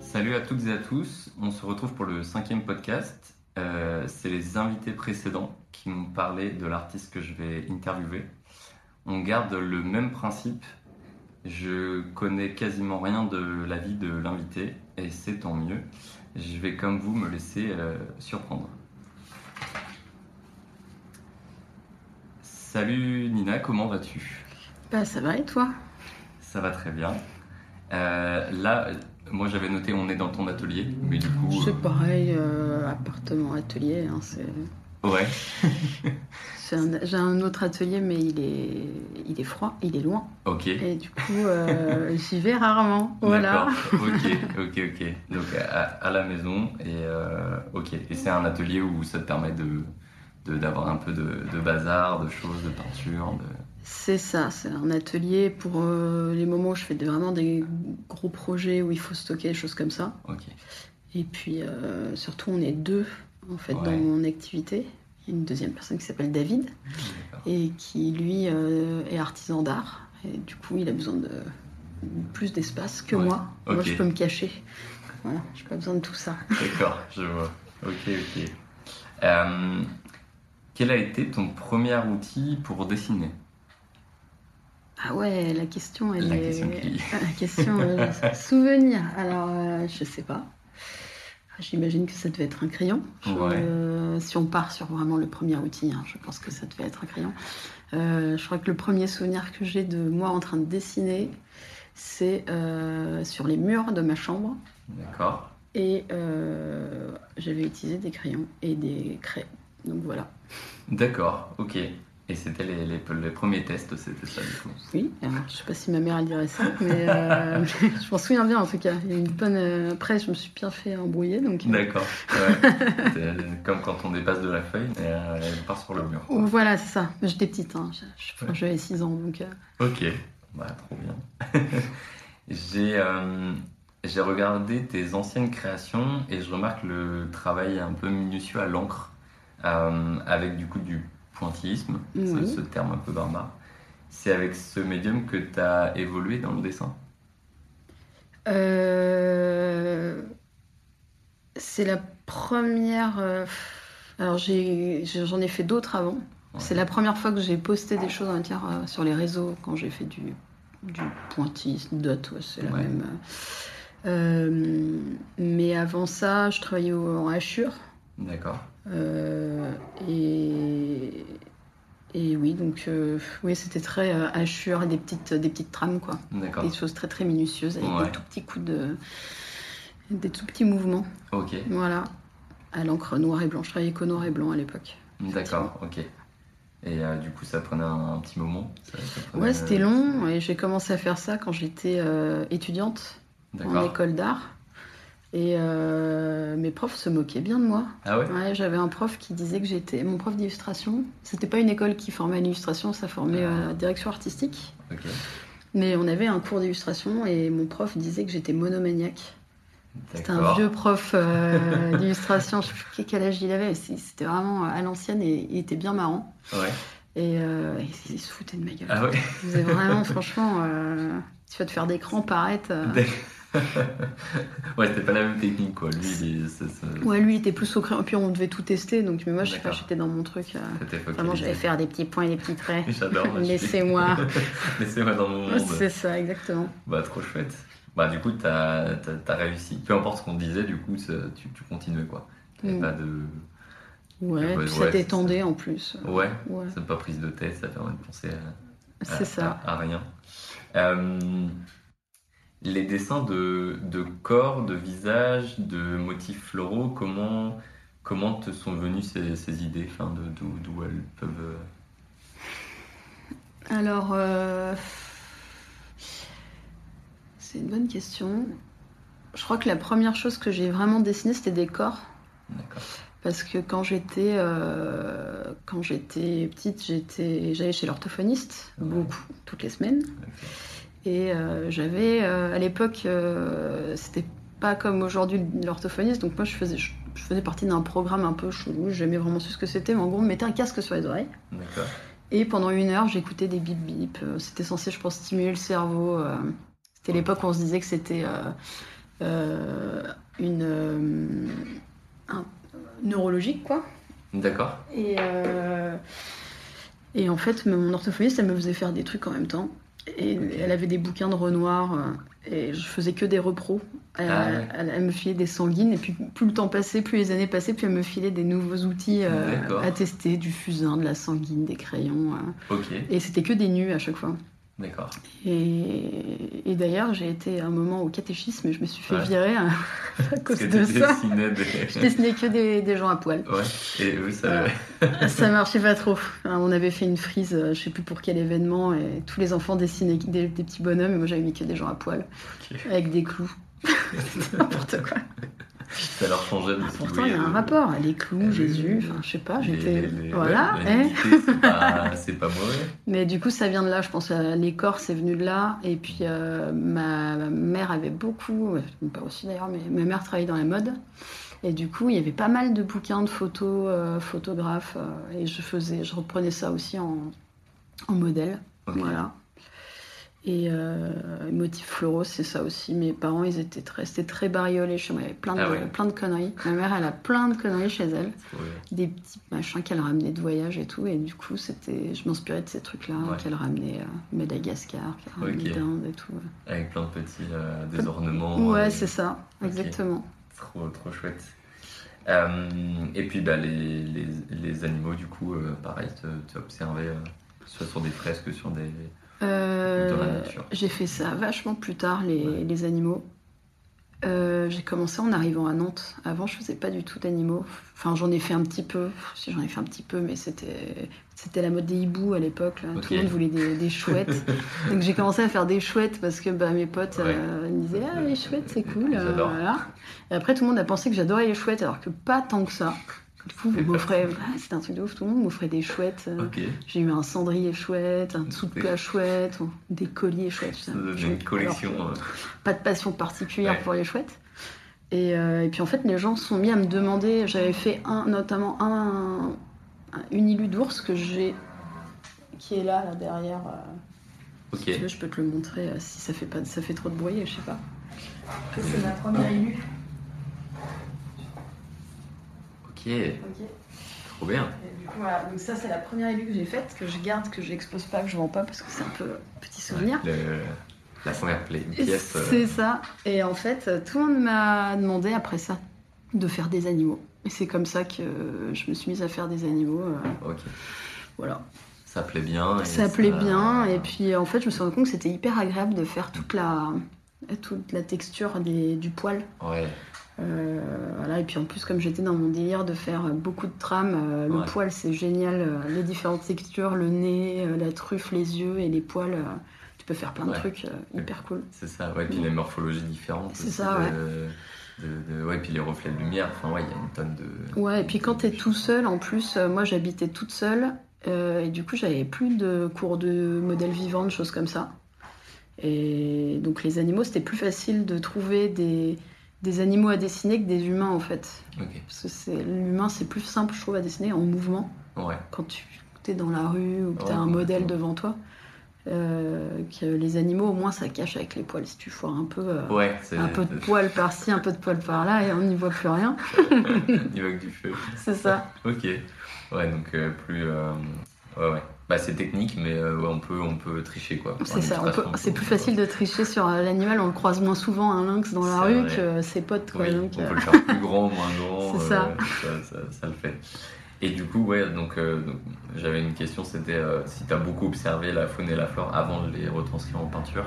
Salut à toutes et à tous, on se retrouve pour le cinquième podcast. Euh, c'est les invités précédents qui m'ont parlé de l'artiste que je vais interviewer. On garde le même principe. Je connais quasiment rien de la vie de l'invité et c'est tant mieux. Je vais comme vous me laisser euh, surprendre. Salut Nina, comment vas-tu? Bah ça va et toi? Ça va très bien. Euh, là, moi j'avais noté on est dans ton atelier, mais du coup. C'est euh, pareil, euh, appartement, atelier. hein, c'est- Ouais, un- J'ai un autre atelier, mais il est, il est froid, il est loin. ok. Et du coup, euh, j'y vais rarement. Voilà. D'accord, ok, ok, ok. Donc à, à la maison, et euh, ok. Et c'est un atelier où ça te permet de de- d'avoir un peu de, de bazar, de choses, de peinture, de... C'est ça, c'est un atelier pour euh, les moments où je fais vraiment des gros projets où il faut stocker des choses comme ça. Et puis euh, surtout, on est deux en fait dans mon activité. Il y a une deuxième personne qui s'appelle David. d'accord. et qui lui euh, est artisan d'art et du coup il a besoin de plus d'espace que Ouais. moi. Moi je peux me cacher. Voilà, j'ai pas besoin de tout ça. D'accord, je vois. Ok, ok. Quel a été ton premier outil pour dessiner? Ah ouais, la question elle La est question qui- la question euh, souvenir. Alors euh, je sais pas. J'imagine que ça devait être un crayon. Je- Ouais. euh, si on part sur vraiment le premier outil, hein, je pense que ça devait être un crayon. Euh, je crois que le premier souvenir que j'ai de moi en train de dessiner, c'est euh, sur les murs de ma chambre. D'accord. Et j'avais utilisé des crayons et des craies. Donc voilà. D'accord, ok. Et c'était les, les, les premiers tests, c'était ça du coup. Oui, alors, je sais pas si ma mère elle dirait ça, mais euh, je m'en souviens bien en tout cas. Il y a une bonne. euh, Après, je me suis bien fait embrouiller, donc. euh, D'accord. Ouais. C'est comme quand on dépasse de la feuille, et euh, elle part sur le mur. quoi. Voilà, c'est ça. Mais J'étais petite, hein. J'avais 6 ans, donc. euh, Ok, bah trop bien. j'ai euh, j'ai regardé tes anciennes créations et je remarque le travail un peu minutieux à l'encre, euh, avec du coup du pointillisme, ce, Oui. ce terme un peu barbare. C'est avec ce médium que tu as évolué dans le dessin? Euh, C'est la première. euh, Alors, j'en ai fait d'autres avant. C'est la première fois que j'ai posté des choses, dire, euh, sur les réseaux quand j'ai fait du, du pointillisme, ouais, c'est la Ouais. même. euh, mais avant ça, je travaillais au- en hachure. D'accord. Euh, et, et oui, donc euh, oui, c'était très euh, hachure des petites, des petites trames, quoi. Des choses très très minutieuses avec Ouais. des tout petits coups de. des tout petits mouvements. Ok, Voilà. À l'encre noir et blanc. Je travaillais qu'au noir et blanc à l'époque. d'accord, ok. Et euh, du coup, ça prenait un, un petit moment? Ça- ça prenait, Ouais, c'était long et j'ai commencé à faire ça quand j'étais euh, étudiante en école d'art. Et euh, mes profs se moquaient bien de moi. Ah ouais? Ouais, j'avais un prof qui disait que j'étais. Mon prof d'illustration, c'était pas une école qui formait l'illustration, ça formait Ah. la direction artistique. Ok. Mais on avait un cours d'illustration et mon prof disait que j'étais monomaniaque. C'était un vieux prof euh, d'illustration, je sais plus quel âge il avait, c'était vraiment à l'ancienne et il était bien marrant. Ouais. Et euh, il, il se foutait de ma gueule. Ah ouais? Vraiment, franchement, euh, tu vas te faire des crans paraître. ouais, c'était pas la même technique quoi. Lui, il est- Ouais, lui il était plus au crayon, puis on devait tout tester, donc mais moi je sais pas, j'étais dans mon truc. euh, Vraiment, j'allais faire des petits points et des petits traits. J'adore. Laissez-moi. Laissez-moi dans mon monde. C'est ça, exactement. Bah, trop chouette. Bah, du coup, t'as as, réussi. Peu importe ce qu'on disait, du coup, ça- tu, tu continuais quoi. T'avais Mm. pas de. Ouais, puis ouais, ça t'étendait en plus. Ouais, Ouais, c'est pas prise de tête, ça permet de penser à, à- c'est ça. à- à rien. Euh, les dessins de, de corps, de visage, de motifs floraux, comment, comment te sont venues ces, ces idées enfin, D'où elles peuvent. euh, Alors, euh, c'est une bonne question. Je crois que la première chose que j'ai vraiment dessinée, c'était des corps. Parce que quand j'étais euh, quand j'étais petite, j'étais j'allais chez l'orthophoniste Ouais. beaucoup toutes les semaines. Et euh, j'avais euh, à l'époque euh, c'était pas comme aujourd'hui l'orthophoniste, donc moi je faisais je, je faisais partie d'un programme un peu chelou, j'ai jamais vraiment su ce que c'était, mais en gros on me mettait un casque sur les oreilles. D'accord. Et pendant une heure, j'écoutais des bip bip. C'était censé, je pense, stimuler le cerveau. C'était l'époque où on se disait que c'était euh, euh, une euh, un- neurologique, quoi. D'accord. Et, et en fait, mon orthophoniste, elle me faisait faire des trucs en même temps. Et elle avait des bouquins de Renoir. euh, et je faisais que des repros. Elle, Ah ouais. elle- elle me filait des sanguines. Et puis, plus le temps passait, plus les années passaient, plus elle me filait des nouveaux outils euh, à tester du fusain, de la sanguine, des crayons. euh. Et c'était que des nus à chaque fois. D'accord. Et, et d'ailleurs, j'ai été un moment au catéchisme et je me suis fait Ouais. virer à, cause que de ça. des... Je dessinais que des, des gens à poil. Ouais. Et oui, ça. Marchait pas trop. On avait fait une frise, euh, je sais plus pour quel événement, et tous les enfants dessinaient des, des petits bonhommes, et moi j'avais mis que des gens à poil, avec des clous. C'était n'importe quoi. Ça leur changeait de Pourtant, il y a un le- rapport. Les clous, Euh, Jésus, enfin, je sais pas, j'étais. Voilà. ouais, nudité, c'est pas, c'est pas mauvais. Mais du coup, ça vient de là, je pense. euh, L'écorce est venue de là. Et puis, euh, ma, mère avait beaucoup, pas aussi d'ailleurs, mais ma mère travaillait dans la mode. Et du coup, il y avait pas mal de bouquins de photos, euh, photographes. euh, et je faisais, je reprenais ça aussi en, en modèle. Voilà. Et euh, motifs floraux, c'est ça aussi. Mes parents, ils étaient très, c'était très bariolé chez moi. Il y avait plein de, Ah ouais. plein de conneries. Ma mère, elle a plein de conneries chez elle Ouais. des petits machins qu'elle ramenait de voyage et tout. Et du coup, c'était, je m'inspirais de ces trucs-là Ouais. qu'elle ramenait à Madagascar, qu'elle ramenait Ok. d'Inde et tout. Avec plein de petits euh, des ornements. Ouais, euh, c'est ça, exactement. Trop, trop chouette. Euh, et puis bah, les, les, les animaux, du coup, euh, pareil, tu as observé euh, soit sur des fresques, sur des. Euh, j'ai fait ça vachement plus tard, les, Ouais. les animaux. Euh, j'ai commencé en arrivant à Nantes. Avant, je faisais pas du tout d'animaux. Enfin, j'en ai fait un petit peu. Si j'en ai fait un petit peu, mais c'était c'était la mode des hiboux à l'époque. Tout le monde voulait des, des chouettes. Donc j'ai commencé à faire des chouettes parce que bah, mes potes Ouais. euh, me disaient ah les chouettes c'est cool. Euh, voilà. Et après tout le monde a pensé que j'adorais les chouettes alors que pas tant que ça. Du coup, on m'offrait, ah, c'était un truc de ouf. Tout le monde m'offrait des chouettes. euh, j'ai eu un cendrier chouette, un dessous de plat chouette, des colliers chouettes. Ça donne une collection. Alors, euh, pas de passion particulière Ouais. pour les chouettes. Et, euh, et puis en fait, les gens se sont mis à me demander. J'avais fait un, notamment un, un- une ilu d'ours que j'ai, qui est là, là derrière. euh, Si tu Ok. veux, je peux te le montrer euh, si ça fait pas, ça fait trop de bruit, je sais pas. C'est ma première ilu. Ok. Trop bien. Et du coup, voilà. Donc ça, c'est la première ilu que j'ai faite, que je garde, que j'expose pas, que je vends pas parce que c'est un peu petit souvenir. Le- la première Et pièce. euh, C'est ça. Et en fait, tout le monde m'a demandé après ça de faire des animaux. Et c'est comme ça que je me suis mise à faire des animaux. euh, Ok. voilà. Ça plaît bien. et Ça plaît bien. Et puis en fait, je me suis rendu compte que c'était hyper agréable de faire toute la, toute la texture des- du poil. Ouais. Euh, voilà. Et puis en plus, comme j'étais dans mon délire de faire beaucoup de trames, euh, le Ouais. poil c'est génial. euh, les différentes textures, le nez, la truffe, les yeux et les poils. tu peux faire plein de Ouais. trucs euh, hyper cool. C'est ça. Ouais. Puis les morphologies différentes. C'est ça, ouais. de- de- ouais. Puis les reflets de lumière. Enfin, ouais, il y a une tonne de. Ouais, et puis quand t'es tout seul, en plus, euh, moi j'habitais toute seule, euh, et du coup j'avais plus de cours de modèles vivants, de choses comme ça. Et donc les animaux, c'était plus facile de trouver des, des animaux à dessiner que des humains en fait. Parce que c'est- l'humain, c'est plus simple, je trouve, à dessiner en mouvement, Ouais. quand tu es dans la rue ou que tu Ouais, as un modèle devant toi. Euh, que les animaux, au moins, ça cache avec les poils. Si tu foires un peu, euh, Ouais. un peu de poil par-ci, un peu de poil par-là, et on n'y voit plus rien. Il va que du feu. C'est ça. Ok. Ouais, donc euh, plus. Ouais, ouais. Bah, c'est technique, mais euh, ouais, on, peut, on peut tricher quoi. C'est ça, c'est plus facile de tricher sur euh, l'animal, on le croise moins souvent un lynx dans la rue vrai. que ses potes quoi. Oui, donc, on euh, peut le faire plus grand, moins grand. C'est ça. ça, ça- ça le fait. Et du coup, ouais, donc, euh, donc, j'avais une question, c'était euh, si tu as beaucoup observé la faune et la flore avant de les retranscrire en peinture.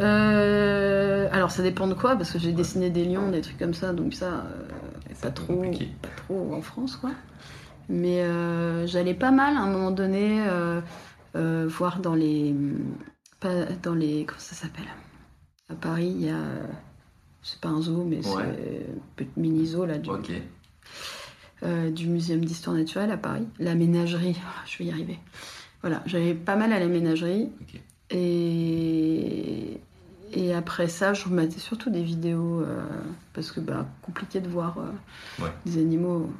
euh, alors ça dépend de quoi, parce que j'ai dessiné des lions, des trucs comme ça, donc ça, euh, pas trop, pas trop en France quoi. Mais euh, j'allais pas mal à un moment donné euh, euh, voir dans les, pas dans les, comment ça s'appelle? À Paris, il y a, c'est pas un zoo, mais Ouais. c'est un mini zoo là. Du, euh, du Muséum d'histoire naturelle à Paris. La ménagerie, ah, je vais y arriver. Voilà, j'avais pas mal à la ménagerie. Et, et après ça, je remettais surtout des vidéos euh, parce que bah, compliqué de voir euh, Ouais. des animaux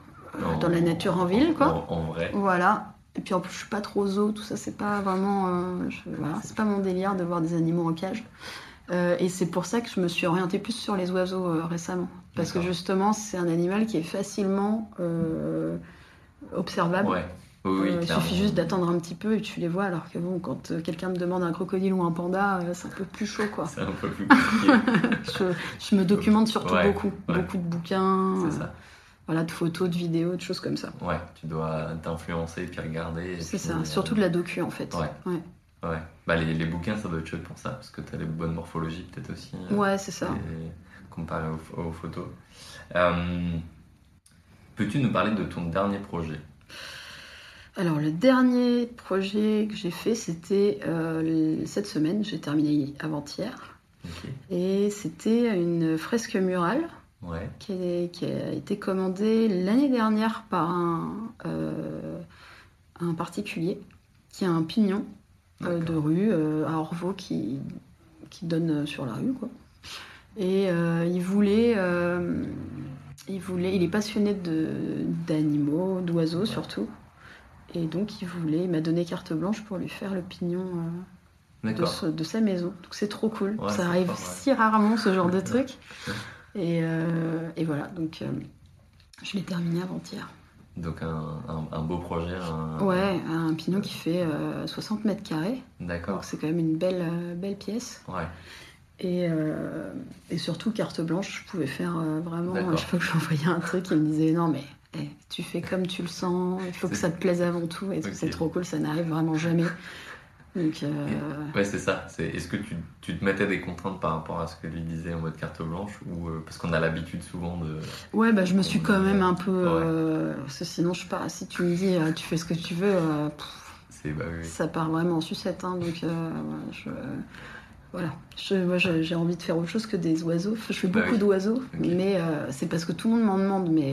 En- dans la nature en ville, quoi. En, en vrai. Voilà. Et puis en plus, je suis pas trop zoo, tout ça, c'est pas vraiment. euh, je- voilà, c'est pas mon délire de voir des animaux en cage. Euh, et c'est pour ça que je me suis orientée plus sur les oiseaux euh, récemment. Parce que justement, c'est un animal qui est facilement euh, observable. Ouais. Oui, oui, il suffit juste d'attendre un petit peu et tu les vois. Alors que bon, quand quelqu'un me demande un crocodile ou un panda, c'est un peu plus chaud, quoi. C'est un peu plus compliqué. je, je me documente surtout Ouais, beaucoup. ouais. Beaucoup de bouquins, c'est ça. Voilà, de photos, de vidéos, de choses comme ça. Ouais, tu dois t'influencer puis regarder. C'est ça, euh, surtout de la docu en fait. Ouais. ouais. Ouais. Bah, les, les bouquins, ça doit être chouette pour ça, parce que tu as les bonnes morphologies peut-être aussi. euh, Ouais, c'est ça. et- comparé aux, aux photos. Euh, Peux-tu nous parler de ton dernier projet? Alors, le dernier projet que j'ai fait, c'était euh, cette semaine. J'ai terminé avant-hier. Et c'était une fresque murale Ouais. qui, est- qui a été commandée l'année dernière par un, euh, un particulier qui a un pignon euh, de rue euh, à Orvaux qui, qui donne sur la rue. Quoi. Et il voulait. il, voulait, il est passionné d'animaux, d'oiseaux surtout. Et donc il voulait, il m'a donné carte blanche pour lui faire le pignon euh, de, D'accord. ce- de sa maison. Donc c'est trop cool. Ouais, ça arrive si rarement ce genre de truc. Et, euh, et voilà, donc euh, je l'ai terminé avant-hier. Donc un, un- un beau projet. un- Ouais, un pignon qui fait euh, 60 mètres carrés. D'accord. Donc c'est quand même une belle, euh, belle pièce. Ouais. Et, euh, et surtout, carte blanche, je pouvais faire euh, vraiment. À chaque fois que j'envoyais un truc, il me disait Non, mais eh, tu fais comme tu le sens, il faut que ça te plaise avant tout. Et tout. Ok. c'est trop cool, ça n'arrive vraiment jamais. Donc, euh, Ouais, c'est ça. C'est, est-ce que tu, tu te mettais des contraintes par rapport à ce que lui disait en mode carte blanche ou euh, parce qu'on a l'habitude souvent de. ouais, bah, je me suis quand même un peu. Ouais. euh, parce que sinon, je sais pas, si tu me dis Tu fais ce que tu veux, pff, C'est bah oui. ça part vraiment en sucette. hein. donc, je. Voilà, je, moi j'ai envie de faire autre chose que des oiseaux. Je fais Bah beaucoup oui. d'oiseaux, mais c'est parce que tout le monde m'en demande. Mais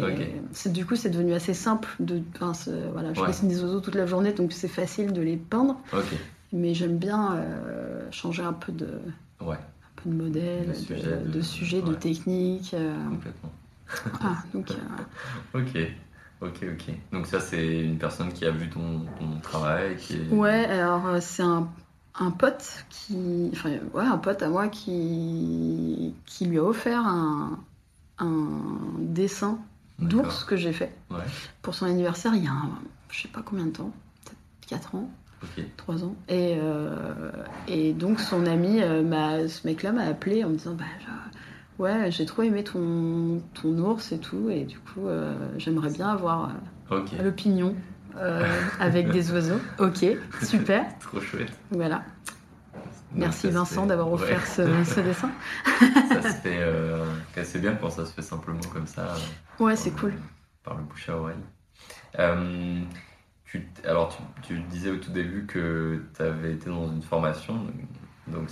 c'est du coup, c'est devenu assez simple. De, enfin, voilà, je Ouais. dessine des oiseaux toute la journée, donc c'est facile de les peindre. Ok. Mais j'aime bien euh, changer un peu de, Ouais, un peu de modèle, De sujet, de, de- sujet, de ouais. technique. euh, complètement. ah, donc, euh, Ok. Ok, ok. Donc ça, c'est une personne qui a vu ton, ton travail, qui est... Ouais, alors c'est un, un pote qui. Enfin, ouais, un pote à moi qui, qui lui a offert un, un dessin d'ours que j'ai fait Ouais. pour son anniversaire il y a un, je sais pas combien de temps, peut-être 4 ans, Ok. 3 ans. Et, euh, et donc son ami, euh, m'a- ce mec-là m'a appelé en me disant bah, Ouais, j'ai trop aimé ton, ton ours et tout, et du coup, euh, j'aimerais bien avoir euh, Ok. l'opinion avec des oiseaux. Ok, super. Trop chouette. Voilà. Donc, Merci Vincent fait- d'avoir ouais. offert ce, ce dessin. ça se fait assez bien quand ça se fait simplement comme ça. Ouais, c'est cool. Par le bouche à oreille. Tu, alors, tu, tu disais au tout début que tu avais été dans une formation, donc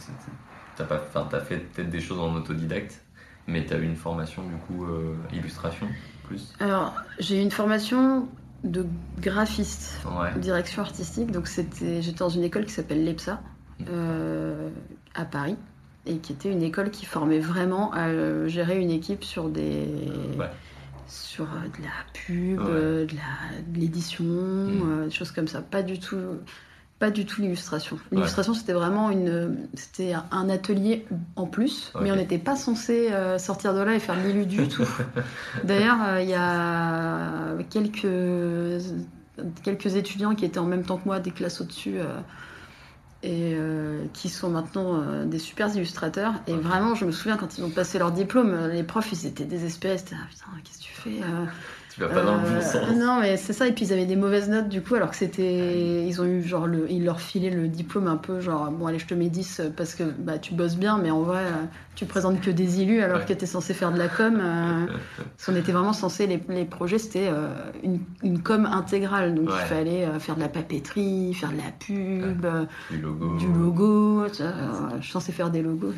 tu as, as fait peut-être des choses en autodidacte, mais tu as eu une formation du coup euh, illustration plus. Alors, j'ai eu une formation de graphiste, Ouais, direction artistique. Donc, j'étais dans une école qui s'appelle l'EPSA euh, à Paris et qui était une école qui formait vraiment à euh, gérer une équipe sur des. Ouais. Sur euh, de la pub, Ouais. euh, de, l'édition, Mm. euh, des choses comme ça. Pas du tout, pas du tout l'illustration. L'illustration, c'était vraiment une, c'était un- atelier en plus, mais on n'était pas censé sortir de là et faire l'illu du tout. D'ailleurs, il y a quelques, quelques étudiants qui étaient en même temps que moi, des classes au-dessus, et euh, qui sont maintenant euh, des super illustrateurs. Et vraiment, je me souviens quand ils ont passé leur diplôme, euh, les profs, ils étaient désespérés. C'était ah, putain, qu'est-ce que tu fais tu vas pas dans le euh, bon sens. Non, mais c'est ça. Et puis ils avaient des mauvaises notes du coup, alors que c'était. Ils ont eu genre le. Ils leur filaient le diplôme un peu genre, bon, allez, je te mets 10 parce que bah, tu bosses bien, mais en vrai, euh, tu présentes que des illus alors Ouais. que t'es censé faire de la com. euh, parce qu'on était vraiment censé. Les, les projets, c'était euh, une, une com intégrale. Donc Ouais. il fallait euh, faire de la papeterie, faire de la pub, euh, Du logo. du logo. euh, je suis censée faire des logos,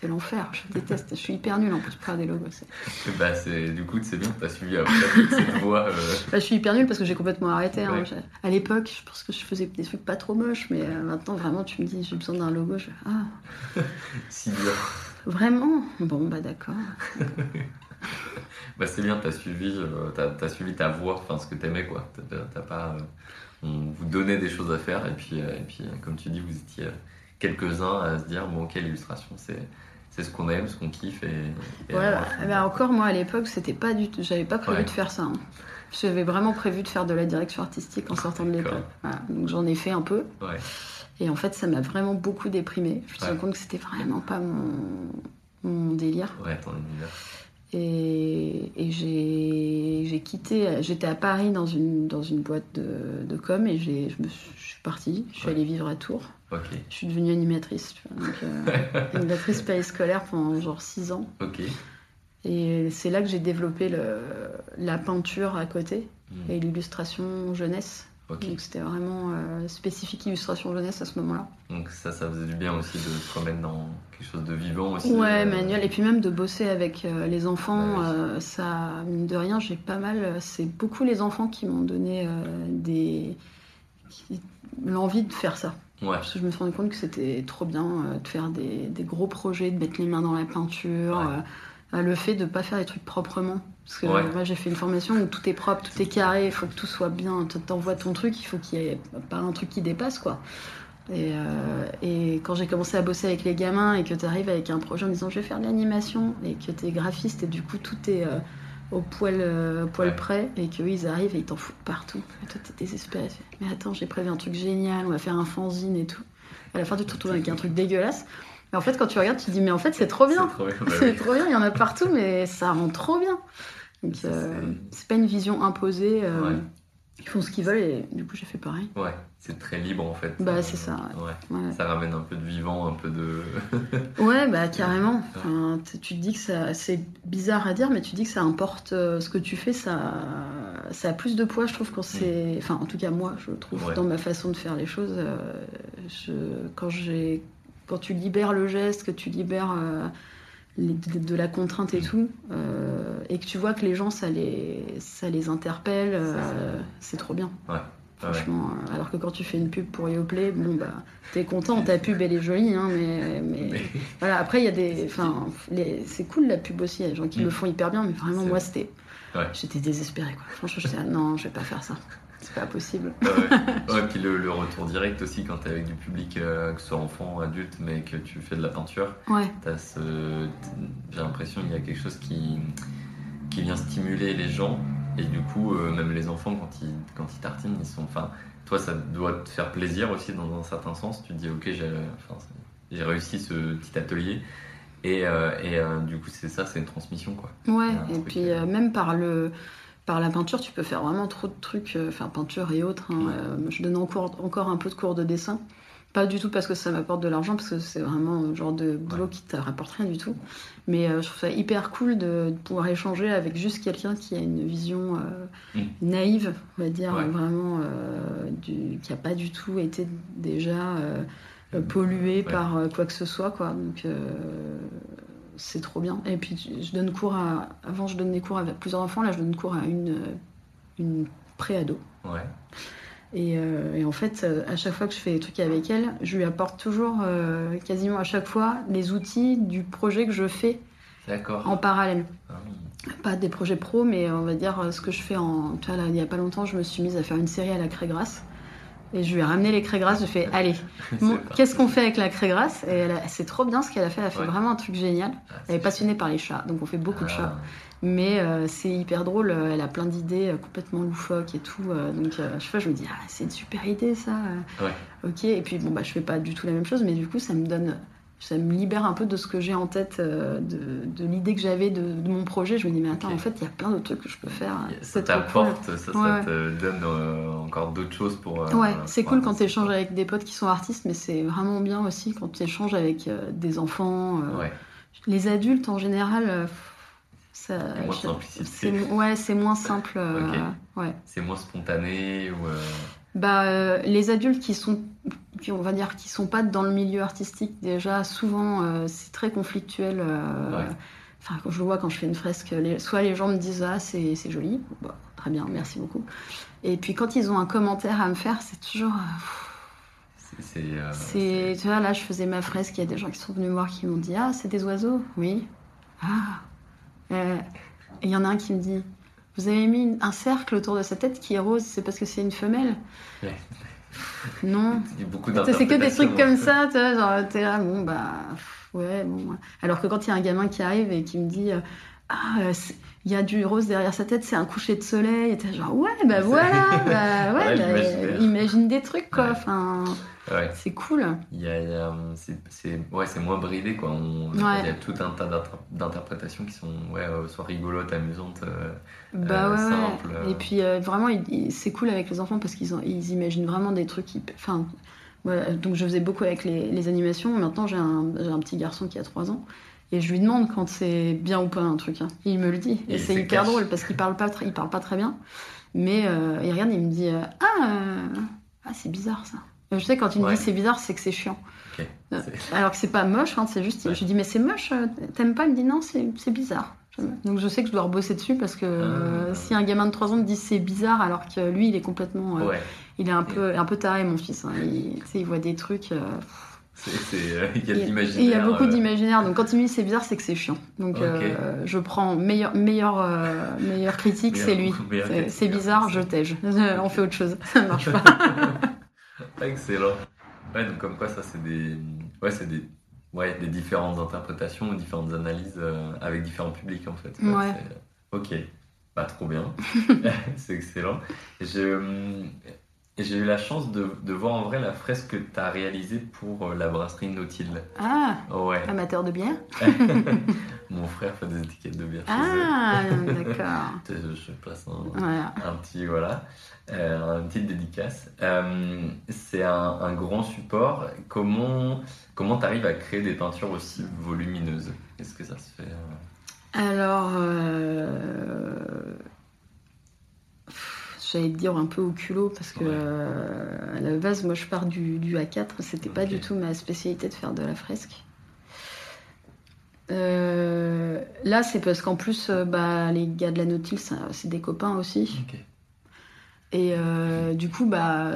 c'est l'enfer. Je déteste. Je suis hyper nulle en plus pour faire des logos. Bah, du coup, c'est bien que tu as suivi après cette voie. euh, Bah, je suis hyper nulle parce que j'ai complètement arrêté. hein. Ouais. À l'époque, je pense que je faisais des trucs pas trop moches, mais euh, maintenant, vraiment, tu me dis, j'ai besoin d'un logo. Je ah, si dur. vraiment? Bon, bah d'accord. Bah, c'est bien, tu as suivi, euh, t'as, t'as suivi ta voie, enfin, ce que tu aimais, quoi. T'as, t'as pas. euh, on vous donnait des choses à faire, et puis, et puis comme tu dis, vous étiez quelques-uns à se dire, bon, ok, l'illustration, c'est, c'est ce qu'on aime, ce qu'on kiffe, et. Bah, encore, moi, à l'époque, c'était pas du tout. J'avais pas prévu Ouais. de faire ça. hein. J'avais vraiment prévu de faire de la direction artistique en sortant de l'école. Voilà. Donc j'en ai fait un peu. Ouais. Et en fait, ça m'a vraiment beaucoup déprimée. Je me suis rendu compte que c'était vraiment pas mon, mon délire. Ouais, ton univers. Et, et j'ai quitté, j'étais à Paris dans une, dans une boîte de, de com et je, me suis, je suis partie, je suis Ouais. allée vivre à Tours. Je suis devenue animatrice, tu vois, donc, euh, animatrice périscolaire pendant genre 6 ans. Et c'est là que j'ai développé le, la peinture à côté Hmm, et l'illustration jeunesse. Ok. Donc c'était vraiment euh, spécifique illustration jeunesse à ce moment-là. Donc, ça, ça faisait du bien aussi de se remettre dans quelque chose de vivant aussi. Ouais, euh, manuel. Et puis même de bosser avec euh, les enfants, Bah oui. ça, mine de rien, j'ai pas mal. C'est beaucoup les enfants qui m'ont donné des. qui- l'envie de faire ça. Ouais, Parce que je me suis rendu compte que c'était trop bien de faire des, des gros projets, de mettre les mains dans la peinture. Ouais. Euh, euh, le fait de pas faire les trucs proprement. Parce que Ouais. moi j'ai fait une formation où tout est propre, tout est carré, il faut que tout soit bien. Tu t'envoies ton truc, il faut qu'il y ait pas un truc qui dépasse quoi. Et, euh, et quand j'ai commencé à bosser avec les gamins et que tu arrives avec un projet en disant je vais faire de l'animation et que tu es graphiste et du coup tout est euh, au poil, euh, au poil Ouais. près et qu'eux ils arrivent et ils t'en foutent partout. Et toi t'es désespéré. Mais attends, j'ai prévu un truc génial, on va faire un fanzine et tout. À la fin tu te retrouves avec un truc dégueulasse. Mais en fait quand tu regardes tu te dis mais en fait c'est trop bien. C'est trop bien. bah trop bien, il y en a partout mais ça rend trop bien. Donc euh, c'est- pas une vision imposée. euh, Ouais. Ils font ce qu'ils veulent et du coup j'ai fait pareil. Ouais, c'est très libre en fait. Bah, c'est ça, Ouais. Ouais. Ça ramène un peu de vivant, un peu de. Ouais, bah carrément. Enfin, tu te dis que ça, c'est bizarre à dire, mais tu dis que ça importe euh, ce que tu fais, ça, ça a plus de poids, je trouve, quand c'est. Enfin, en tout cas, moi, je trouve, dans ma façon de faire les choses, euh, je, quand j'ai, quand tu libères le geste, que tu libères euh, les- de, de la contrainte et tout, euh, et que tu vois que les gens, ça les, ça les interpelle, euh, c'est trop bien. Ah ouais. Franchement, alors que quand tu fais une pub pour Yoplait, bon bah t'es content, ta pub elle est jolie, hein, mais, mais Mais- voilà. Après il y a des, enfin, les- c'est cool la pub aussi. Il y a des gens qui Mm. le font hyper bien, mais vraiment moi c'était, Ouais. j'étais désespérée quoi. Franchement j'étais là, non, je vais pas faire ça, c'est pas possible. Ouais. ouais, puis le, le retour direct aussi quand t'es avec du public, euh, que ce soit enfant, adulte, mais que tu fais de la peinture, Ouais, ce... j'ai l'impression qu'il y a quelque chose qui, qui vient stimuler les gens. Et du coup, euh, même les enfants, quand ils, quand ils tartinent, ils sont. Enfin, toi, ça doit te faire plaisir aussi dans un certain sens. Tu te dis, ok, j'ai enfin, réussi ce petit atelier. Et, euh, et du coup, c'est ça, c'est une transmission, quoi. ouais. Et puis même par le, par la peinture, tu peux faire vraiment trop de trucs, euh, enfin peinture et autres. hein. Ouais. Euh, je donne encore, encore un peu de cours de dessin. Pas du tout parce que ça m'apporte de l'argent, parce que c'est vraiment un genre de boulot qui te rapporte rien du tout. Mais euh, je trouve ça hyper cool de, de pouvoir échanger avec juste quelqu'un qui a une vision euh, Mm. naïve, on va dire, Ouais. vraiment, euh, du, qui a pas du tout été déjà euh, pollué Ouais. par quoi que ce soit, quoi. Donc c'est trop bien. Et puis je donne cours à. Avant, je donnais cours avec plusieurs enfants, là, je donne cours à une, une pré-ado. Ouais. Et, euh, et en fait, euh, à chaque fois que je fais des trucs avec elle, je lui apporte toujours, euh, quasiment à chaque fois, les outils du projet que je fais en parallèle. Ah, Pas des projets pro, mais on va dire ce que je fais en. Tu vois, là, il y a pas longtemps, je me suis mise à faire une série à la craie grasse. Et je lui ai ramené les craies grasses, je fais allez, bon, qu'est-ce qu'on fait avec la craie grasse Et elle a- c'est trop bien ce qu'elle a fait, elle a fait Ouais. vraiment un truc génial. Ah, Elle est passionnée par les chats, donc on fait beaucoup de Ah, chats. Mais euh, c'est hyper drôle, euh, elle a plein d'idées euh, complètement loufoques et tout. donc euh, chaque fois je me dis, ah, c'est une super idée ça. Ouais. Ok, et puis bon, bah, je fais pas du tout la même chose, mais du coup ça me donne, ça me libère un peu de ce que j'ai en tête, euh, de, de l'idée que j'avais de, de mon projet. Je me dis, mais attends, en fait il y a plein d'autres trucs que je peux faire. Ça C'est trop cool. t'apporte, ça, ça Ouais, te donne euh, encore d'autres choses pour. euh, Ouais, c'est cool quand tu échanges avec des potes qui sont artistes, mais c'est vraiment bien aussi quand tu échanges avec euh, des enfants. euh, Ouais, Les adultes en général, euh, ça, moins de c'est mo- ouais, c'est moins simple. euh, ouais. c'est moins spontané ou. euh, Bah, euh, les adultes qui sont puis on va dire qu'ils sont pas dans le milieu artistique déjà. Souvent, euh, c'est très conflictuel. euh, Ouais. Enfin, quand je le vois quand je fais une fresque, les- soit les gens me disent ah c'est c'est joli, Bon, très bien, merci beaucoup. Et puis quand ils ont un commentaire à me faire, c'est toujours euh, C'est- C'est. euh, c'est, tu vois, là, je faisais ma fresque, il y a des gens qui sont venus me voir qui m'ont dit Ah, c'est des oiseaux Oui. Ah. Et il y en a un qui me dit Vous avez mis un cercle autour de sa tête qui est rose, c'est parce que c'est une femelle Ouais. Non. C'est que des trucs comme ça, tu vois, genre, t'es là, bon, bah, ouais, bon. ouais. Alors que quand il y a un gamin qui arrive et qui me dit euh, Ah, euh, c'est- il y a du rose derrière sa tête, c'est un coucher de soleil, et t'es genre, ouais, bah voilà, bah, ouais, bah, imagine des trucs, quoi, Ouais. enfin, Ouais. c'est cool. Il y a, il y a, c'est, c'est- ouais, c'est moins bridé quoi. On-. Il y a tout un tas d'inter- d'interprétations qui sont ouais, euh, soit rigolotes, amusantes. euh, Bah euh, ouais, ouais. simple, euh. Et puis euh, vraiment, il- il- c'est cool avec les enfants parce qu'ils ont- ils imaginent vraiment des trucs. Enfin, voilà. donc je faisais beaucoup avec les, les animations. Maintenant, j'ai un, j'ai un petit garçon qui a 3 ans. Et je lui demande quand c'est bien ou pas un truc. hein. Il me le dit. Et c'est hyper drôle parce qu'il parle pas, tr- il parle pas très bien. Mais euh, il regarde, il me dit euh, Ah, euh, ah c'est bizarre ça. Je sais, quand il me Ouais. dit c'est bizarre, c'est que c'est chiant. Alors que c'est pas moche, hein, c'est juste. Ouais. Je lui dis, mais c'est moche, t'aimes pas? Il me dit, non, c'est bizarre. Donc je sais que je dois rebosser dessus parce que euh, Ah. si un gamin de 3 ans me dit c'est bizarre alors que lui il est complètement. euh, Ouais. Il est un peu, un peu taré mon fils. hein. Il, voit des trucs. euh, il y a de et- l'imaginaire. et il y a beaucoup euh, d'imaginaire. Donc quand il me dit c'est bizarre, c'est que c'est chiant. Donc euh, je prends meilleur, meilleur, euh, meilleur critique, c'est lui. C'est- bizarre, je tège. On fait autre chose. Ça marche pas. Excellent. Ouais, donc comme quoi ça c'est des, ouais, c'est des, ouais, des différentes interprétations, différentes analyses euh, avec différents publics en fait. Ouais. Ok, bah trop bien, c'est excellent. Je, hum, j'ai eu la chance de, de voir en vrai la fresque que tu as réalisée pour euh, la brasserie Nautile. Ah, Ouais, amateur de bière mon frère fait des étiquettes de bière. Ah, d'accord. Je, je place un, Voilà. un petit voilà euh, une petite dédicace Euh, c'est un, un grand support comment comment t'arrives à créer des peintures aussi volumineuses? Est-ce que ça se fait euh, Alors, euh, j'allais te dire un peu au culot parce que Ouais. euh, à la base, moi je pars du, du A4, c'était pas du tout ma spécialité de faire de la fresque. Euh, là, c'est parce qu'en plus, euh, bah, les gars de la Nautil, c'est des copains aussi. Et euh, du coup, bah,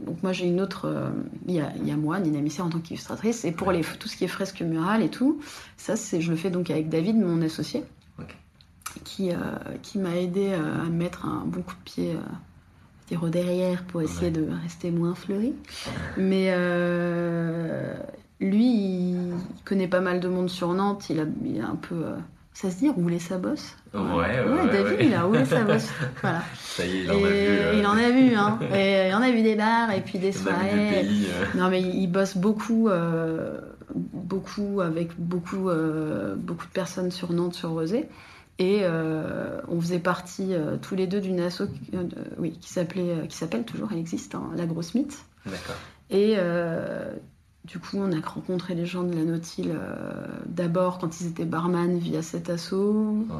donc moi j'ai une autre. Il y, a, il y a moi, Nina Misser, en tant qu'illustratrice. Et pour les, tout ce qui est fresque murale et tout, ça, c'est, je le fais donc avec David, mon associé. Qui, euh, qui m'a aidé euh, à mettre un bon coup de pied. Euh, derrière pour essayer Ouais. de rester moins fleuri. Mais euh, lui, il connaît pas mal de monde sur Nantes. Il a, il a un peu. euh, ça se dit rouler sa bosse Ouais, ouais, ouais, David, ouais. il a roulé sa bosse. Voilà. ça y est il en Et a vu euh, il en a vu, hein. Et il en a vu des bars et puis des soirées. pays Non, mais il il bosse beaucoup, beaucoup avec beaucoup, beaucoup de personnes sur Nantes, sur Rosé. Et euh, on faisait partie euh, tous les deux d'une asso qui- euh, oui, qui s'appelait, qui s'appelle toujours, elle existe, hein, la Grosse Mythe. d'accord Et du coup, on a rencontré les gens de la Nautile euh, d'abord quand ils étaient barman via cet.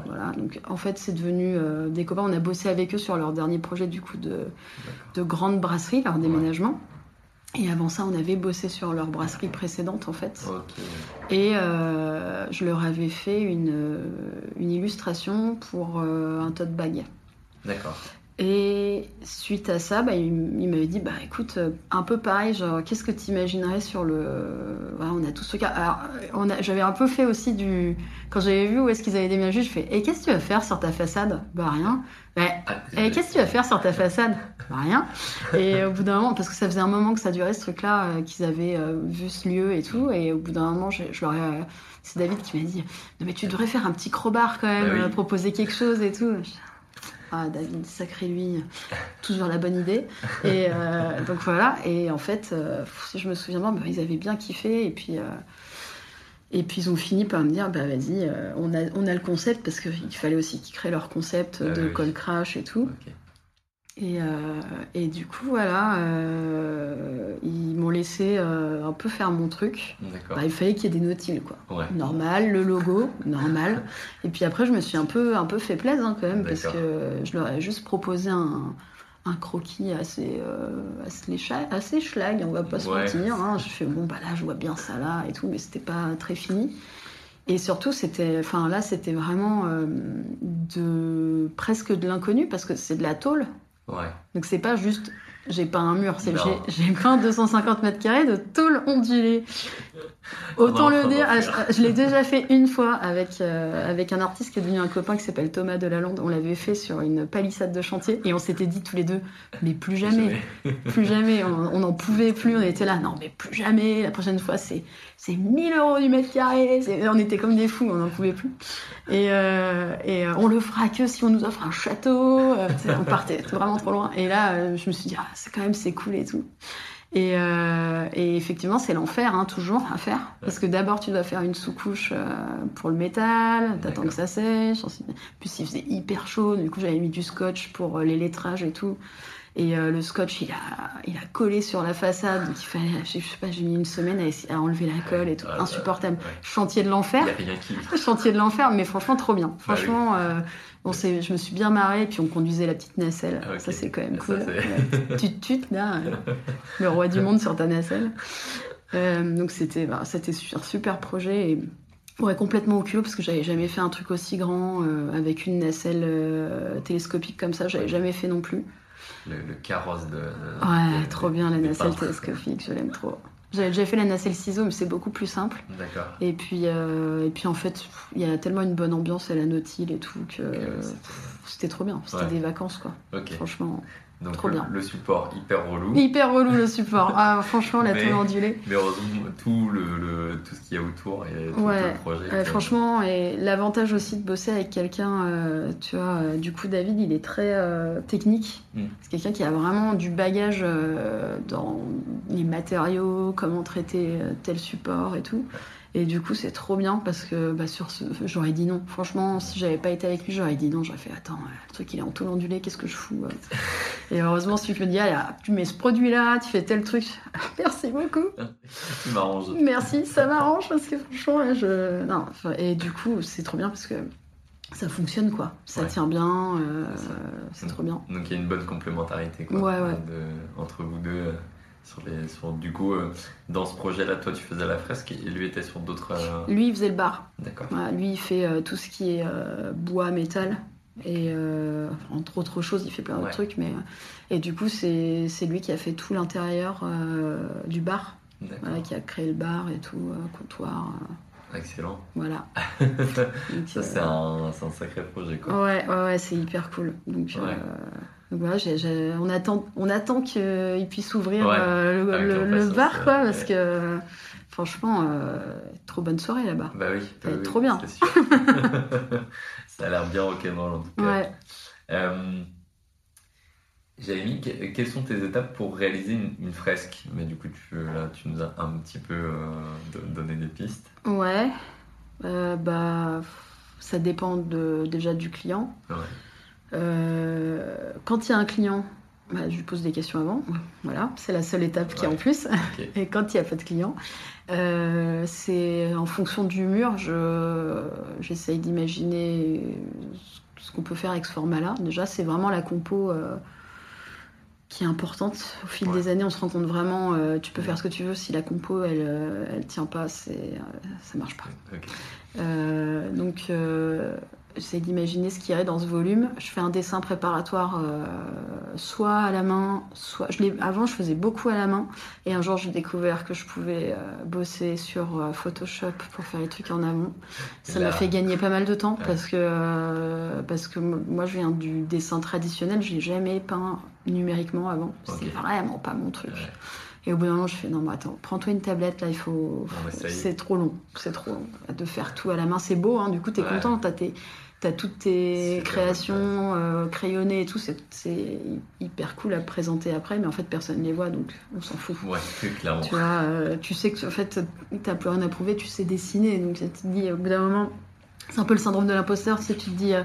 Voilà. Donc en fait, c'est devenu des copains. On a bossé avec eux sur leur dernier projet du coup de, de grande brasserie, leur déménagement. Et avant ça, on avait bossé sur leur brasserie précédente en fait. Et euh, je leur avais fait une, euh, une illustration pour euh, un tote bag. d'accord Et suite à ça, bah, il, il m'avait dit bah écoute, euh, un peu pareil, genre qu'est-ce que tu imaginerais sur le. Voilà, on a tous regardé. Alors, on a- j'avais un peu fait aussi du. Quand j'avais vu où est-ce qu'ils avaient déménagé, je fais Et qu'est-ce que tu vas faire sur ta façade? Bah rien. Ah, Et qu'est-ce que tu vas faire sur ta façade? Bah rien. Et au bout d'un moment, parce que ça faisait un moment que ça durait ce truc-là, euh, qu'ils avaient euh, vu ce lieu et tout, et au bout d'un moment, je, je leur ai. euh, c'est David qui m'a dit Non, mais tu devrais faire un petit crowbar quand même, Bah oui. euh, proposer quelque chose et tout. Je- Ah, David, sacré lui, toujours la bonne idée. Et euh, donc voilà, et en fait, euh, si je me souviens bien, bah, ils avaient bien kiffé, et puis. euh, et puis ils ont fini par me dire, bah vas-y, euh, on, a, on a le concept, parce qu'il fallait aussi qu'ils créent leur concept Ah de oui. call crash et tout. Et, euh, et du coup, voilà, euh, ils m'ont laissé euh, un peu faire mon truc. Bah, il fallait qu'il y ait des nautiles, quoi. ouais Normal, le logo, normal. Et puis après, je me suis un peu, un peu fait plaisir hein, quand même, parce que je leur ai juste proposé un, un croquis assez, assez, schla- assez schlag, on va pas se Ouais. mentir. hein. Je fais bon, bah là, je vois bien ça là et tout, mais c'était pas très fini. Et surtout, c'était, enfin là, c'était vraiment de presque de l'inconnu parce que c'est de la tôle. Ouais. Donc c'est pas juste j'ai peint un mur, c'est j'ai peint 250 mètres carrés de tôle ondulée. Autant le dire, ah, je, je l'ai déjà fait une fois avec, euh, avec un artiste qui est devenu un copain qui s'appelle Thomas Delalande. On l'avait fait sur une palissade de chantier et on s'était dit tous les deux, mais plus jamais, plus jamais, on n'en pouvait plus, on était là, non mais plus jamais, la prochaine fois c'est c'est 1000 euros du mètre carré, on était comme des fous, on n'en pouvait plus. Et, euh, et euh, on le fera que si on nous offre un château, on partait vraiment trop loin. Et là, je me suis dit, ah, c'est quand même c'est cool et tout. Et, euh, et effectivement, c'est l'enfer, hein, toujours à faire. Parce que d'abord, tu dois faire une sous-couche euh, pour le métal, t'attends que ça sèche. ensuite- Puis il faisait hyper chaud, du coup, j'avais mis du scotch pour euh, les lettrages et tout. Et euh, le scotch, il a, il a collé sur la façade. Donc il fallait, je sais pas, j'ai mis une semaine à, essayer- à enlever la colle et tout. Ah, bah, Insupportable. ouais. Chantier de l'enfer. qui? Chantier de l'enfer, mais franchement, trop bien. Bah oui. Franchement, euh, on je me suis bien marrée. Puis on conduisait la petite nacelle. Ah. Ça, c'est quand même cool. Tu tut là, euh, le roi du monde sur ta nacelle. Euh, donc c'était bah, c'était super projet. Et... Ouais, complètement au culot parce que j'avais jamais fait un truc aussi grand euh, avec une nacelle euh, télescopique comme ça. J'avais jamais fait non plus. Le, le carrosse de. Ouais, de- trop bien la nacelle télescopique, je l'aime trop. J'avais déjà fait la nacelle ciseau, mais c'est beaucoup plus simple. D'accord. Et puis, euh, et puis en fait, il y a tellement une bonne ambiance à la Nautile et tout que euh, c'était trop bien. C'était Ouais. des vacances quoi. Ok. Franchement, Donc trop le, bien. le support hyper relou. hyper relou le support. Ah, franchement, la tôle ondulée. Mais heureusement, tout, le, le- tout ce qu'il y a autour et tout, Ouais. tout le projet. Euh, franchement, et l'avantage aussi de bosser avec quelqu'un, euh, tu vois, euh, du coup, David, il est très euh, technique. Mm. C'est quelqu'un qui a vraiment du bagage euh, dans les matériaux, comment traiter euh, tel support et tout. Et du coup, c'est trop bien parce que bah, sur ce, j'aurais dit non. Franchement, si j'avais pas été avec lui, j'aurais dit non. J'aurais fait attends, euh, le truc il est en tout ondulé, qu'est-ce que je fous euh Et heureusement, celui qui me dit, ah, tu mets ce produit-là, tu fais tel truc. Merci beaucoup. Tu m'arranges. Merci, ça m'arrange parce que franchement, là, je. Non, et du coup, c'est trop bien parce que ça fonctionne quoi. Ça Ouais. tient bien, euh, C'est trop bien. Donc il y a une bonne complémentarité quoi, Ouais, ouais. de- entre vous deux. Sur les, sur, du coup, euh, dans ce projet-là, toi tu faisais la fresque et lui était sur d'autres. euh, Lui, il faisait le bar. D'accord. Voilà, lui, il fait euh, tout ce qui est bois, métal. Et entre autres choses, il fait plein d'autres Ouais. trucs. Mais, et du coup, c'est lui qui a fait tout l'intérieur du bar. Voilà, qui a créé le bar et tout, comptoir. Excellent. voilà. ça, Donc, c'est un, c'est un sacré projet quoi. Ouais, ouais, ouais, c'est hyper cool. Donc, Ouais. On attend, on attend qu'il puisse ouvrir Ouais, euh, le, bar, quoi, ouais. parce que franchement, euh, trop bonne soirée là-bas. Bah oui. Oui, trop bien. sûr. ça a l'air bien rock'n'roll en tout cas. Ouais. Euh, que- quelles sont tes étapes pour réaliser une, une fresque? Mais du coup, tu, là, tu nous as un petit peu do- donné des pistes. Ouais. Bah, ça dépend de, déjà du client. Ouais. Euh, quand il y a un client, bah, je lui pose des questions avant. Voilà, c'est la seule étape qui est Ouais. en plus. Et quand il n'y a pas de client, euh, c'est en fonction du mur, je, j'essaye d'imaginer ce qu'on peut faire avec ce format-là. Déjà, c'est vraiment la compo euh, qui est importante. Au fil Ouais. des années, on se rend compte vraiment, euh, tu peux faire ce que tu veux, si la compo, elle, elle tient pas, c'est, ça marche pas. Donc, j'essaie d'imaginer ce qu'il y aurait dans ce volume. Je fais un dessin préparatoire, euh, soit à la main, soit. Je Avant, je faisais beaucoup à la main, et un jour, j'ai découvert que je pouvais euh, bosser sur euh, Photoshop pour faire les trucs en amont. Ça m'a fait gagner pas mal de temps Ouais. parce que parce que moi, je viens du dessin traditionnel. J'ai jamais peint numériquement avant. C'est vraiment pas mon truc. Ouais. Et au bout d'un moment, je fais non, mais attends, prends-toi une tablette, là, il faut. C'est trop long, c'est trop long. De faire tout à la main, c'est beau, hein, du coup, t'es Ouais. content, t'as tes. T'as toutes tes créations euh, crayonnées et tout, c'est- c'est hyper cool à présenter après, mais en fait personne ne les voit donc on s'en fout. Ouais, clairement. Tu vois, euh, tu sais que en fait t'as plus rien à prouver, tu sais dessiner, donc tu te dis au bout d'un moment, c'est un peu le syndrome de l'imposteur, tu sais, tu te dis, euh,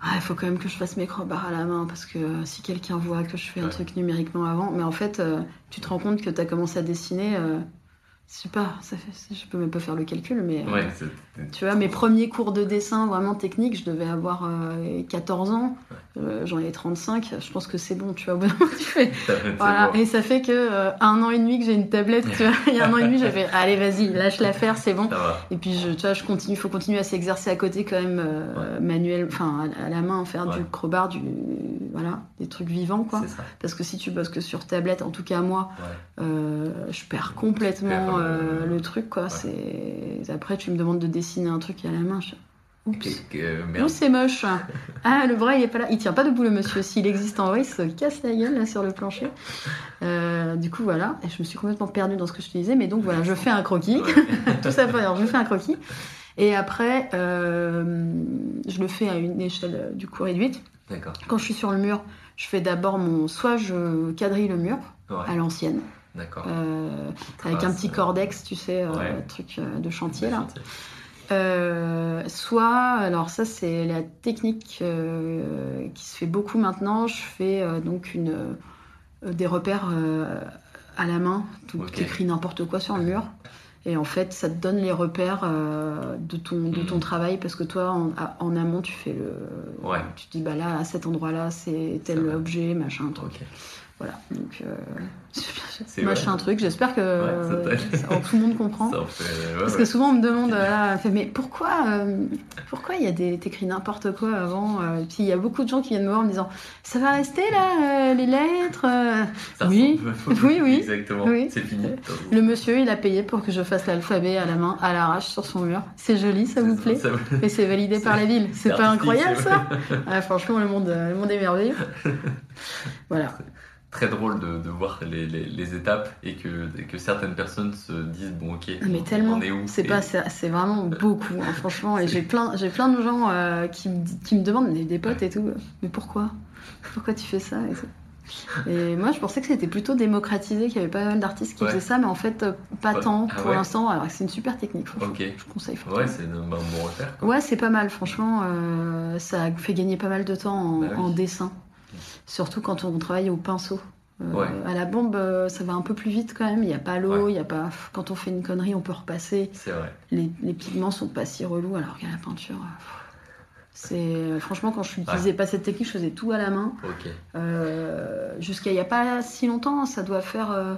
ah, il faut quand même que je fasse mes crobards à la main parce que si quelqu'un voit que je fais un truc numériquement avant, mais en fait euh, tu te rends compte que t'as commencé à dessiner euh, je sais pas, ça fait, je peux même pas faire le calcul, mais euh, Ouais, tu vois, mes premiers cours de dessin vraiment technique, je devais avoir euh, 14 ans, euh, j'en ai 35, je pense que c'est bon, tu vois, au bout d'un moment, tu fais, Voilà, bon. et ça fait que euh, un an et demi que j'ai une tablette, tu vois, il y a un an et demi, j'ai fait, allez, vas-y, lâche l'affaire, c'est bon. Et puis, je, tu vois, je continue, faut continuer à s'exercer à côté quand même, euh, manuel, enfin, à, à la main, faire du crowbar, du, voilà, des trucs vivants, quoi. Parce que si tu bosses que sur tablette, en tout cas moi, euh, je perds complètement euh, euh, le truc, quoi. C'est après, tu me demandes de dessiner un truc à la main. Je... Oups. Merde. c'est moche. Ah, le bras, il est pas là. Il tient pas debout, le monsieur. S'il existe en vrai, il se casse la gueule là sur le plancher. Euh, du coup, voilà. Et je me suis complètement perdue dans ce que je te disais. Mais donc, voilà, je fais un croquis. Ouais. Tout ça pour dire, je fais un croquis. Et après, euh, je le fais à une échelle euh, du coup réduite. D'accord. Quand je suis sur le mur, je fais d'abord mon. Soit je quadrille le mur à l'ancienne, D'accord. euh, avec un petit euh, cordex, tu sais, euh, Ouais. truc de chantier là. Chantier. Soit, alors ça c'est la technique qui se fait beaucoup maintenant. Je fais donc une, des repères à la main. Tu écris n'importe quoi sur le mur. Et en fait, ça te donne les repères euh, de, ton, de ton Mhm. travail parce que toi, en, amont, tu fais le. Ouais. Tu te dis, bah là, à cet endroit-là, c'est tel objet, machin, truc. Voilà. Donc, euh, C'est machin, truc. J'espère que Ouais, ça t'aide. ça- tout le monde comprend. Ça en fait. ouais, Parce que souvent on me demande, là, fait, mais pourquoi, euh, pourquoi il y a des, t'écris n'importe quoi avant euh, Puis il y a beaucoup de gens qui viennent me voir en me disant, ça va rester là, euh, les lettres euh Ça oui. Oui, oui. Exactement. Oui. C'est fini. Le monsieur, il a payé pour que je fasse l'alphabet à la main, à l'arrache sur son mur. C'est joli, ça vous plaît Ça- Et c'est validé par la ville. C'est pas incroyable ça Ah, Franchement, le monde, euh, le monde est merveilleux. Voilà. Très drôle de, de voir les, les, les étapes et que, que certaines personnes se disent bon ok. Mais on tellement, est où c'est Et- pas, c'est vraiment beaucoup, hein, franchement. Et j'ai plein, j'ai plein de gens euh, qui, me, qui me demandent, des, des potes et tout, mais pourquoi? Pourquoi tu fais ça et, tout. Et moi, je pensais que c'était plutôt démocratisé, qu'il y avait pas mal d'artistes qui Ouais. faisaient ça, mais en fait, euh, pas Ouais. tant Ah pour ouais. l'instant. Alors que c'est une super technique, franchement. Ok. Je conseille. Ouais, c'est un bon repère. quoi. Ouais, c'est pas mal, franchement. euh, ça fait gagner pas mal de temps en, Bah oui. en dessin. Surtout quand on travaille au pinceau. Euh, Ouais. À la bombe, euh, ça va un peu plus vite quand même. Il n'y a pas l'eau, Ouais. il y a pas. Quand on fait une connerie, on peut repasser. C'est vrai. Les, les pigments sont pas si relous, alors qu'à la peinture. euh, C'est franchement quand je n'utilisais pas cette technique, je faisais tout à la main. Euh, Jusqu'à il y a pas si longtemps, ça doit faire, euh,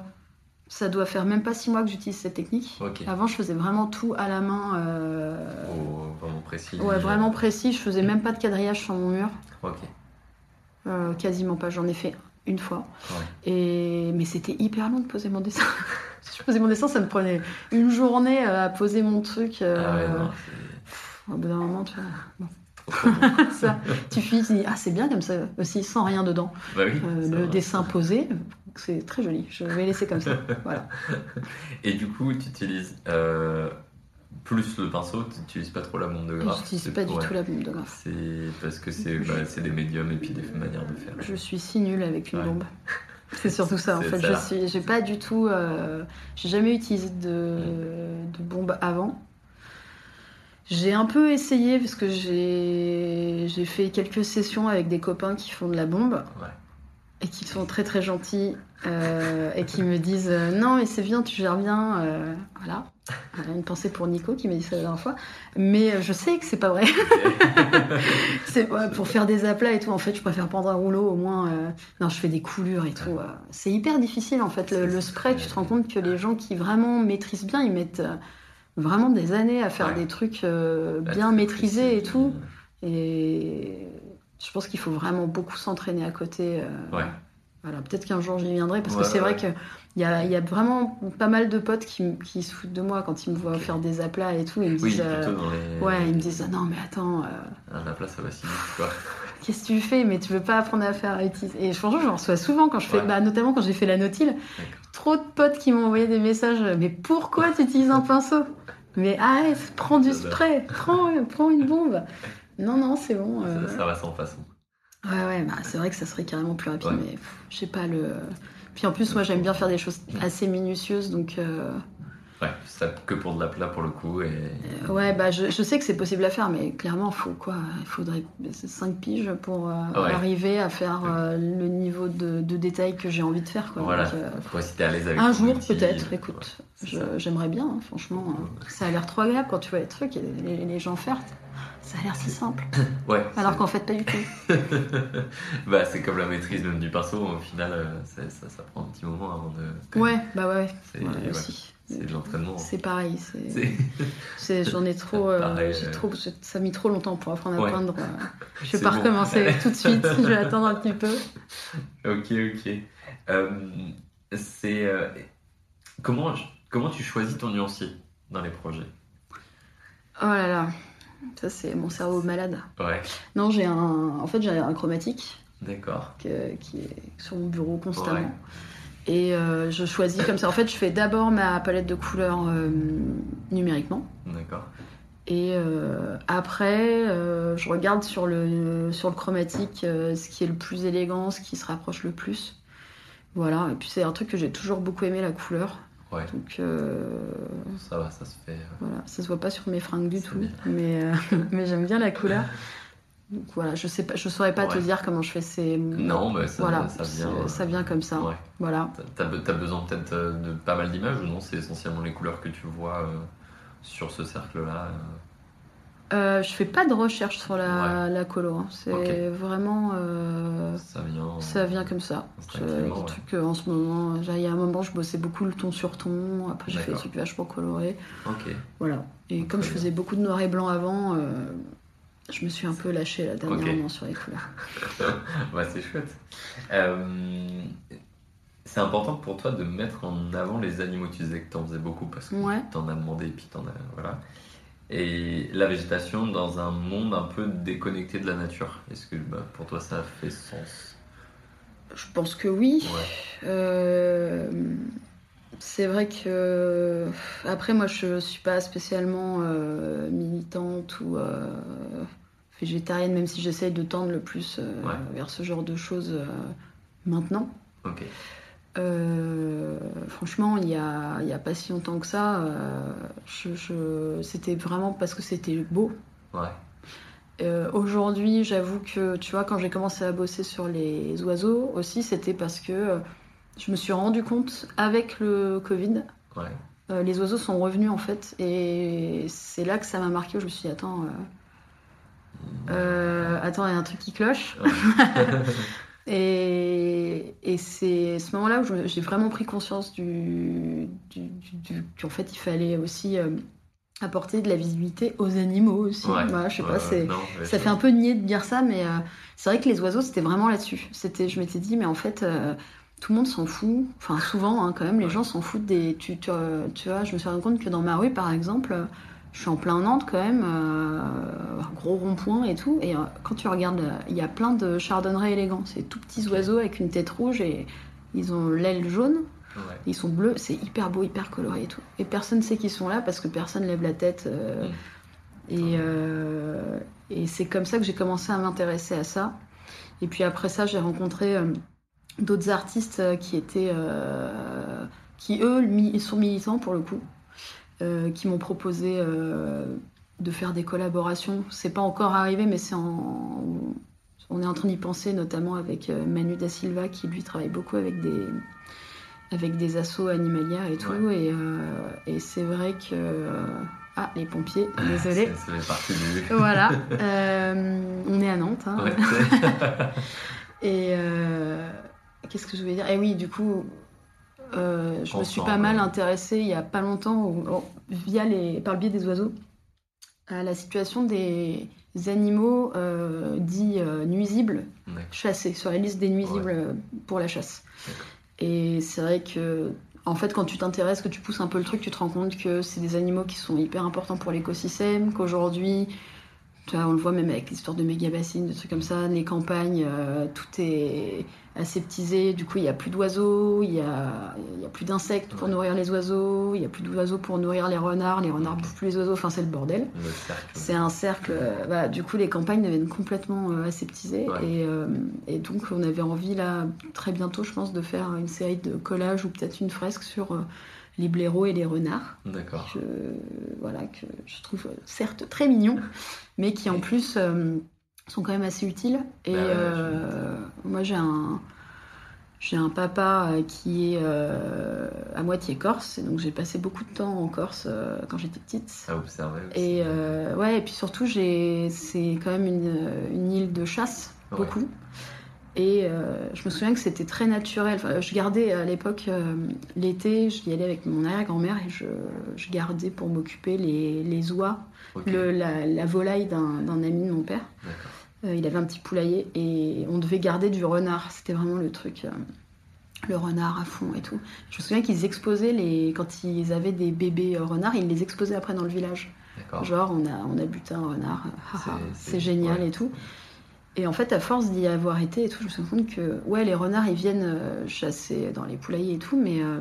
ça doit faire même pas six mois que j'utilise cette technique. Avant, je faisais vraiment tout à la main. euh, Oh, vraiment précis. Ouais, vraiment précis. Je faisais même pas de quadrillage sur mon mur. Euh, quasiment pas. J'en ai fait une fois. Ouais. Et... Mais c'était hyper long de poser mon dessin. je posais mon dessin, ça me prenait une journée euh, à poser mon truc. euh, Ah ouais, non, Au bout d'un moment, tu vois. ça, tu finis, tu dis, ah, c'est bien comme ça aussi, sans rien dedans. Bah oui. Euh, le va. dessin posé, c'est très joli. Je vais laisser comme ça. Voilà. Et du coup, tu utilises plus le pinceau, tu n'utilises pas trop la bombe de graphe. J'utilise c'est- pas du tout la bombe de graphe. C'est parce que c'est bah, c'est des médiums et puis des manières de faire. Je suis si nulle avec une Ouais. bombe. C'est surtout ça en fait. ça. Je suis, j'ai pas du tout, euh, j'ai jamais utilisé de, de bombe avant. J'ai un peu essayé parce que j'ai, j'ai fait quelques sessions avec des copains qui font de la bombe Ouais. Et qui sont très très gentils euh, et qui me disent euh, non mais c'est bien, tu gères bien, euh, voilà. Voilà, une pensée pour Nico qui m'a dit ça la dernière fois, mais euh, je sais que c'est pas vrai. C'est ouais, pour faire des aplats et tout. En fait, je préfère prendre un rouleau au moins. euh, Non, je fais des coulures et tout. euh. C'est hyper difficile en fait. Le, le spray, tu te rends compte que les gens qui vraiment maîtrisent bien, ils mettent euh, vraiment des années à faire Ouais. des trucs euh, Bah, bien maîtrisés et tout. Et je pense qu'il faut vraiment beaucoup s'entraîner à côté. euh, Ouais. Voilà, peut-être qu'un jour j'y viendrai parce Ouais, que c'est ouais. vrai qu'il y a, il y a vraiment pas mal de potes qui, qui se foutent de moi quand ils me voient faire des aplats et tout. Ils me Oui, disent, euh, les. ouais, ils me disent ah non mais attends, euh, À la place, ça va si vite, quoi. qu'est-ce que tu fais? Mais tu veux pas apprendre à faire utiliser. Et franchement, j'en reçois souvent quand je fais, bah, notamment quand j'ai fait la nautile. Trop de potes qui m'ont envoyé des messages. Mais pourquoi tu utilises un pinceau? Mais arrête, prends du spray, prends, prends une bombe. Non, non, c'est bon. euh. Ça, ça va sans façon. Ouais, ouais, bah, c'est vrai que ça serait carrément plus rapide, Ouais. mais je sais pas le. Puis en plus, moi, j'aime bien faire des choses assez minutieuses, donc euh, Ouais, ça que pour de la plat pour le coup. Et... Euh, ouais, bah je, je sais que c'est possible à faire, mais clairement, faut quoi Il faudrait 5 piges pour euh, Ouais. arriver à faire euh, le niveau de, de détail que j'ai envie de faire. Quoi. Voilà, Donc, euh, si t'es à l'aise avec un jour, peut-être, écoute. J'aimerais bien, hein, franchement. hein. Ça a l'air trop agréable quand tu vois les trucs et les, les gens faire. Ça a l'air si simple. Ouais. Alors qu'en fait, pas du tout. bah, c'est comme la maîtrise même du pinceau, au final, euh, ça, ça prend un petit moment avant de. Ouais, bah ouais. C'est ouais, ouais, de l'entraînement. C'est pareil. c'est- c'est- J'en ai trop, euh, Pareil, j'ai euh. trop. Ça a mis trop longtemps pour apprendre à peindre. Je vais pas bon. recommencer tout de suite. Je vais attendre un petit peu. Ok, ok. Euh, c'est comment comment tu choisis ton nuancier dans les projets? Oh là là. Ça, c'est mon cerveau malade. Ouais, Non, j'ai un. En fait, j'ai un chromatique d'accord. que- qui est sur mon bureau constamment. Ouais. Et euh, je choisis comme ça. En fait, je fais d'abord ma palette de couleurs euh, numériquement. D'accord. Et euh, après, je regarde sur le, sur le chromatique ce qui est le plus élégant, ce qui se rapproche le plus. Voilà, et puis c'est un truc que j'ai toujours beaucoup aimé, la couleur. Ouais, Donc euh, ça va, ça se fait. voilà, ça se voit pas sur mes fringues du tout, bien. mais, euh, mais j'aime bien la couleur. Donc voilà, je sais pas, je saurais pas te dire comment je fais ces. Non, mais ça, voilà, ça vient. euh, ça vient comme ça. Ouais. Voilà. T'as as besoin peut-être euh, de pas mal d'images ou non? C'est essentiellement les couleurs que tu vois sur ce cercle-là. Euh. Euh, je fais pas de recherche sur la, la colo. hein. C'est vraiment. euh, Ça vient. Ça vient comme ça. Des ouais. trucs euh, en ce moment. genre, Il y a un moment, je bossais beaucoup le ton sur ton. Après, j'ai fait des trucs vachement colorés. Ok. Voilà. Et comme je bien. faisais beaucoup de noir et blanc avant, euh, je me suis un peu lâchée là, dernièrement sur les couleurs. bah, c'est chouette. Euh, c'est important pour toi de mettre en avant les animaux. Tu disais que t'en faisais beaucoup parce que Ouais. t'en as demandé et puis t'en as. Voilà. Et la végétation dans un monde un peu déconnecté de la nature. Est-ce que bah, pour toi ça fait sens? Je pense que oui. Ouais. Euh, c'est vrai que. Après, moi, je suis pas spécialement euh, militante ou euh, végétarienne, même si j'essaye de tendre le plus Ouais. vers ce genre de choses maintenant. Ok. Euh, franchement, il y a, pas si longtemps que ça, euh, je, je- c'était vraiment parce que c'était beau. Ouais. Euh, Aujourd'hui, j'avoue que, tu vois, quand j'ai commencé à bosser sur les oiseaux aussi, c'était parce que je me suis rendu compte avec le Covid, Ouais. les oiseaux sont revenus en fait, et c'est là que ça m'a marqué. où Je me suis dit, attends, euh, attends, il y a un truc qui cloche. Ouais. Et, et c'est ce moment-là où j'ai vraiment pris conscience du, du, du- du- qu'en fait il fallait aussi euh, apporter de la visibilité aux animaux aussi. Ouais. Je sais pas, non, ça fait un peu nier de dire ça, mais euh, c'est vrai que les oiseaux c'était vraiment là-dessus. C'était, je m'étais dit, mais en fait euh, tout le monde s'en fout. Enfin souvent hein, quand même, les Ouais. gens s'en foutent des. Tu, tu, tu vois, je me suis rendu compte que dans ma rue par exemple. Je suis en plein Nantes quand même, euh, gros rond-point et tout. Et euh, quand tu regardes, il y a plein de chardonnerets élégants. C'est tout petits oiseaux avec une tête rouge et ils ont l'aile jaune. Ouais. Ils sont bleus, c'est hyper beau, hyper coloré et tout. Et personne sait qu'ils sont là parce que personne lève la tête. euh, Mm. et et c'est comme ça que j'ai commencé à m'intéresser à ça. Et puis après ça, j'ai rencontré d'autres artistes qui étaient. qui eux sont militants pour le coup. Euh, qui m'ont proposé euh, de faire des collaborations. C'est pas encore arrivé, mais c'est en. On est en train d'y penser, notamment avec euh, Manu da Silva, qui lui travaille beaucoup avec des, avec des assauts animalières et tout. Et, euh, et c'est vrai que. Ah, les pompiers, désolé. C'est c'est parti du. voilà, euh, on est à Nantes. hein. Ouais, Et euh, qu'est-ce que je voulais dire? Et oui, du coup, euh, je me suis pas mal intéressée il y a pas longtemps, via les, par le biais des oiseaux, à la situation des animaux euh, dits euh, nuisibles chassés, sur la liste des nuisibles Ouais. pour la chasse. Et c'est vrai que, en fait, quand tu t'intéresses, que tu pousses un peu le truc, tu te rends compte que c'est des animaux qui sont hyper importants pour l'écosystème, qu'aujourd'hui, on le voit même avec l'histoire de méga bassines, des trucs comme ça, les campagnes, euh, tout est aseptisé, du coup il n'y a plus d'oiseaux, il n'y a, y a plus d'insectes pour Ouais. nourrir les oiseaux, il n'y a plus d'oiseaux pour nourrir les renards, les renards bouffent plus les oiseaux, enfin c'est le bordel. C'est un cercle. euh, voilà, du coup, les campagnes deviennent complètement euh, aseptisées. Ouais. Et, et donc, on avait envie, là, très bientôt, je pense, de faire une série de collages ou peut-être une fresque sur les blaireaux et les renards. D'accord. Que, voilà, que je trouve euh, certes très mignons, mais qui en plus euh, sont quand même assez utiles. Et Bah ouais, euh, moi j'ai un, j'ai un papa qui est euh, à moitié corse, et donc j'ai passé beaucoup de temps en Corse euh, quand j'étais petite. Ça observer aussi. Et euh, ouais, et puis surtout, j'ai, c'est quand même une, une île de chasse, Ouais. beaucoup. Et euh, je me souviens que c'était très naturel. Enfin, je gardais à l'époque, euh, l'été, je y allais avec mon arrière-grand-mère et je, je gardais pour m'occuper les, les oies, le- la, la volaille d'un, ami de mon père. Euh, il avait un petit poulailler et on devait garder du renard. C'était vraiment le truc, le renard à fond et tout. Je me souviens qu'ils exposaient les, quand ils avaient des bébés renards, ils les exposaient après dans le village. Genre, on a, on a buté un renard, C'est- génial ouais. et tout. Et en fait, à force d'y avoir été et tout, je me suis rendu compte que, ouais, les renards, ils viennent euh, chasser dans les poulaillers et tout, mais. euh,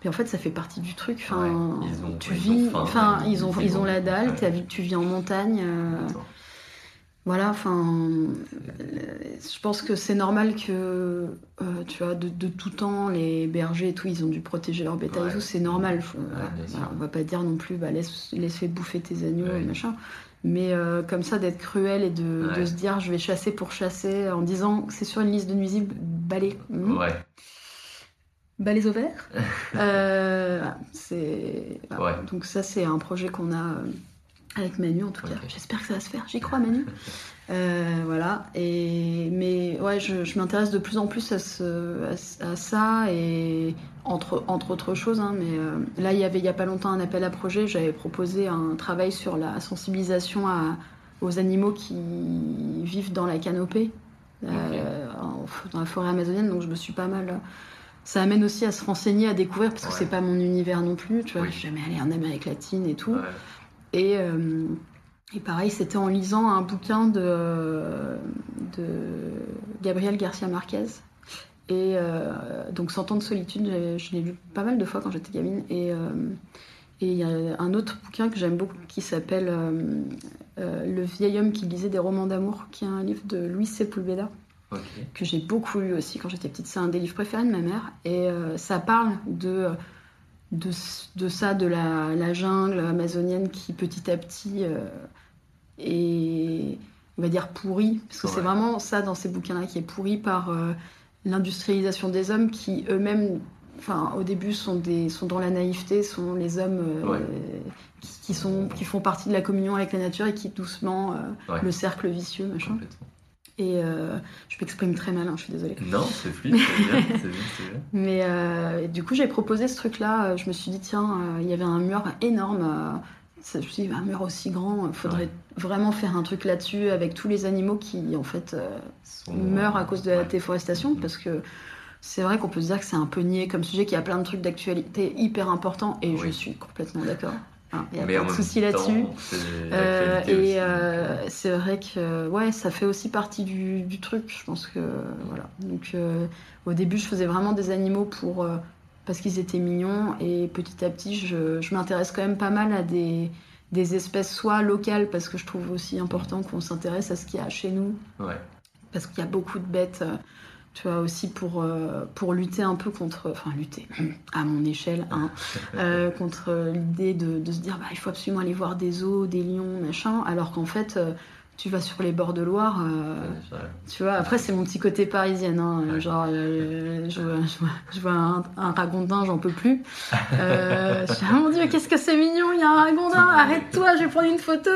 puis en fait, ça fait partie du truc. Enfin, Ouais, ils ont- tu ils vis, ont enfin, ils ont, ils ont la dalle. ouais. t'as vu- tu vis en montagne. euh, voilà, enfin, je pense que c'est normal que, euh, tu vois, de, de tout temps, les bergers et tout, ils ont dû protéger leur bétail Ouais. et tout, c'est normal. Faut- voilà, on va pas dire non plus, bah, laisse, laisse faire bouffer tes agneaux, Ouais. machin. Mais euh, comme ça, d'être cruel et de, Ouais. de se dire, je vais chasser pour chasser, en disant c'est sur une liste de nuisibles, balai, Ouais. balais au vert. Euh, c'est. Ouais. Donc ça, c'est un projet qu'on a euh, avec Manu, en tout cas. J'espère que ça va se faire. J'y crois, Manu. Euh, voilà. Et mais ouais, je, je m'intéresse de plus en plus à, ce, à, ce- à ça et entre entre autres choses. hein, mais euh, là, il y avait il y a pas longtemps un appel à projet. J'avais proposé un travail sur la sensibilisation à, aux animaux qui vivent dans la canopée, euh, en- dans la forêt amazonienne. Donc je me suis pas mal. Ça amène aussi à se renseigner, à découvrir, parce que Ouais. c'est pas mon univers non plus. Tu vois, Oui. je suis jamais allée en Amérique latine et tout. Ouais. Et, et pareil, c'était en lisant un bouquin de, de Gabriel Garcia Marquez. Et euh, donc, Cent ans de solitude, je, l'ai lu pas mal de fois quand j'étais gamine. Et euh, et il y a un autre bouquin que j'aime beaucoup qui s'appelle euh, Le vieil homme qui lisait des romans d'amour, qui est un livre de Luis Sepulveda que j'ai beaucoup lu aussi quand j'étais petite. C'est un des livres préférés de ma mère. Et euh, ça parle de, de, de ça, de la, la jungle amazonienne qui petit à petit euh, est, on va dire, pourrie. Parce que c'est vraiment ça dans ces bouquins-là qui est pourri par euh, l'industrialisation des hommes qui eux-mêmes, enfin, au début, sont, des, sont dans la naïveté, sont les hommes euh, Ouais. qui, qui sont, qui font partie de la communion avec la nature et qui doucement, euh, Ouais. le cercle vicieux, machin. Complètement. Et euh, je m'exprime très mal, hein, je suis désolée. Non, c'est fluide, c'est bien, c'est bien, c'est bien. Mais euh, du coup, j'ai proposé ce truc-là. euh, Je me suis dit, tiens, euh, il y avait un mur énorme. je me suis dit, un mur aussi grand, il faudrait Ouais. vraiment faire un truc là-dessus avec tous les animaux qui, en fait, Sont- meurent à cause de la Ouais. déforestation. Parce que c'est vrai qu'on peut se dire que c'est un peu niais comme sujet, qu'il y a plein de trucs d'actualité hyper importants. Et je suis complètement d'accord. Il n'y a pas de souci là-dessus. Euh, et euh, c'est vrai que ouais, ça fait aussi partie du, du truc. Je pense que voilà. Donc euh, au début, je faisais vraiment des animaux pour parce qu'ils étaient mignons et petit à petit, je, je m'intéresse quand même pas mal à des des espèces soit locales parce que je trouve aussi important qu'on s'intéresse à ce qu'il y a chez nous Ouais. parce qu'il y a beaucoup de bêtes. Tu vois aussi pour euh, pour lutter un peu contre enfin lutter à mon échelle hein, euh, contre l'idée de, de se dire bah, il faut absolument aller voir des zoos, des lions, machin, alors qu'en fait, euh, tu vas sur les bords de Loire, Ouais, tu vois, après c'est mon petit côté parisienne, hein, Ouais. genre je, vois, je vois- je vois un, un ragondin, j'en peux plus. Je dis, ah mon dieu, qu'est-ce que c'est mignon, il y a un ragondin, arrête-toi, je vais prendre une photo.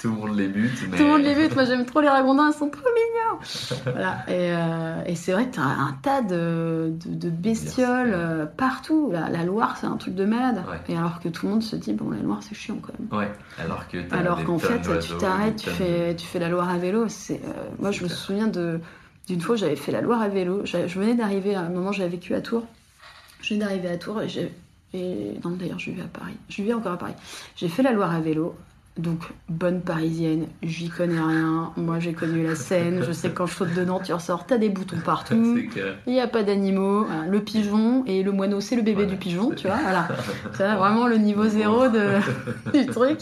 Tout le monde les bute, mais... Tout le monde les bute, moi j'aime trop les ragondins, ils sont trop mignons. voilà. Et, euh, et c'est vrai que t'as un tas de, de, de bestioles euh, partout. La, la Loire, c'est un truc de malade. Ouais. Et alors que tout le monde se dit, bon, la Loire, c'est chiant quand même. Ouais, alors que Alors qu'en fait, tu t'arrêtes, tu fais, tu fais la Loire à vélo. C'est, euh, moi, je me souviens de, d'une fois, j'avais fait la Loire à vélo. Je venais d'arriver, à un moment, j'avais vécu à Tours. Je venais d'arriver à Tours et j'ai. Et... Non, d'ailleurs, je vivais à Paris. Je vivais encore à Paris. J'ai fait la Loire à vélo. Donc, bonne parisienne, j'y connais rien. Moi, j'ai connu la Seine. Je sais que quand je saute dedans, tu ressors, t'as des boutons partout. Il n'y a pas d'animaux. Voilà, Le pigeon et le moineau, c'est le bébé Voilà, du pigeon, tu vois. Voilà. C'est vraiment le niveau zéro de, du truc.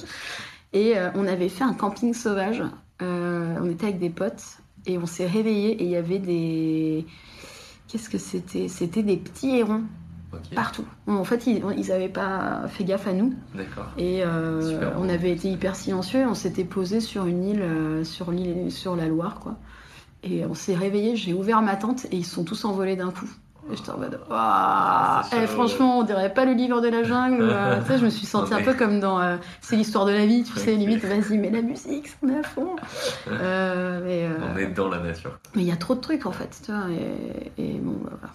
Et euh, on avait fait un camping sauvage. Euh, on était avec des potes et on s'est réveillé et il y avait des. Qu'est-ce que c'était? C'était des petits hérons. Partout. En fait, ils ils avaient pas fait gaffe à nous. D'accord. Et euh, on avait été hyper silencieux. On s'était posé sur une île, euh, sur l'île, sur la Loire, quoi. Et on s'est réveillé. J'ai ouvert ma tente et ils sont tous envolés d'un coup. Et j'étais en mode, Waouh c'est Eh, franchement, on dirait pas le livre de la jungle. euh, tu sais, je me suis sentie un peu comme dans euh, C'est l'histoire de la vie, tu sais, limite, vas-y, mets la musique, on est à fond. Euh, mais On est dans la nature. mais il y a trop de trucs en fait, tu vois. Et, et bon, bah, voilà.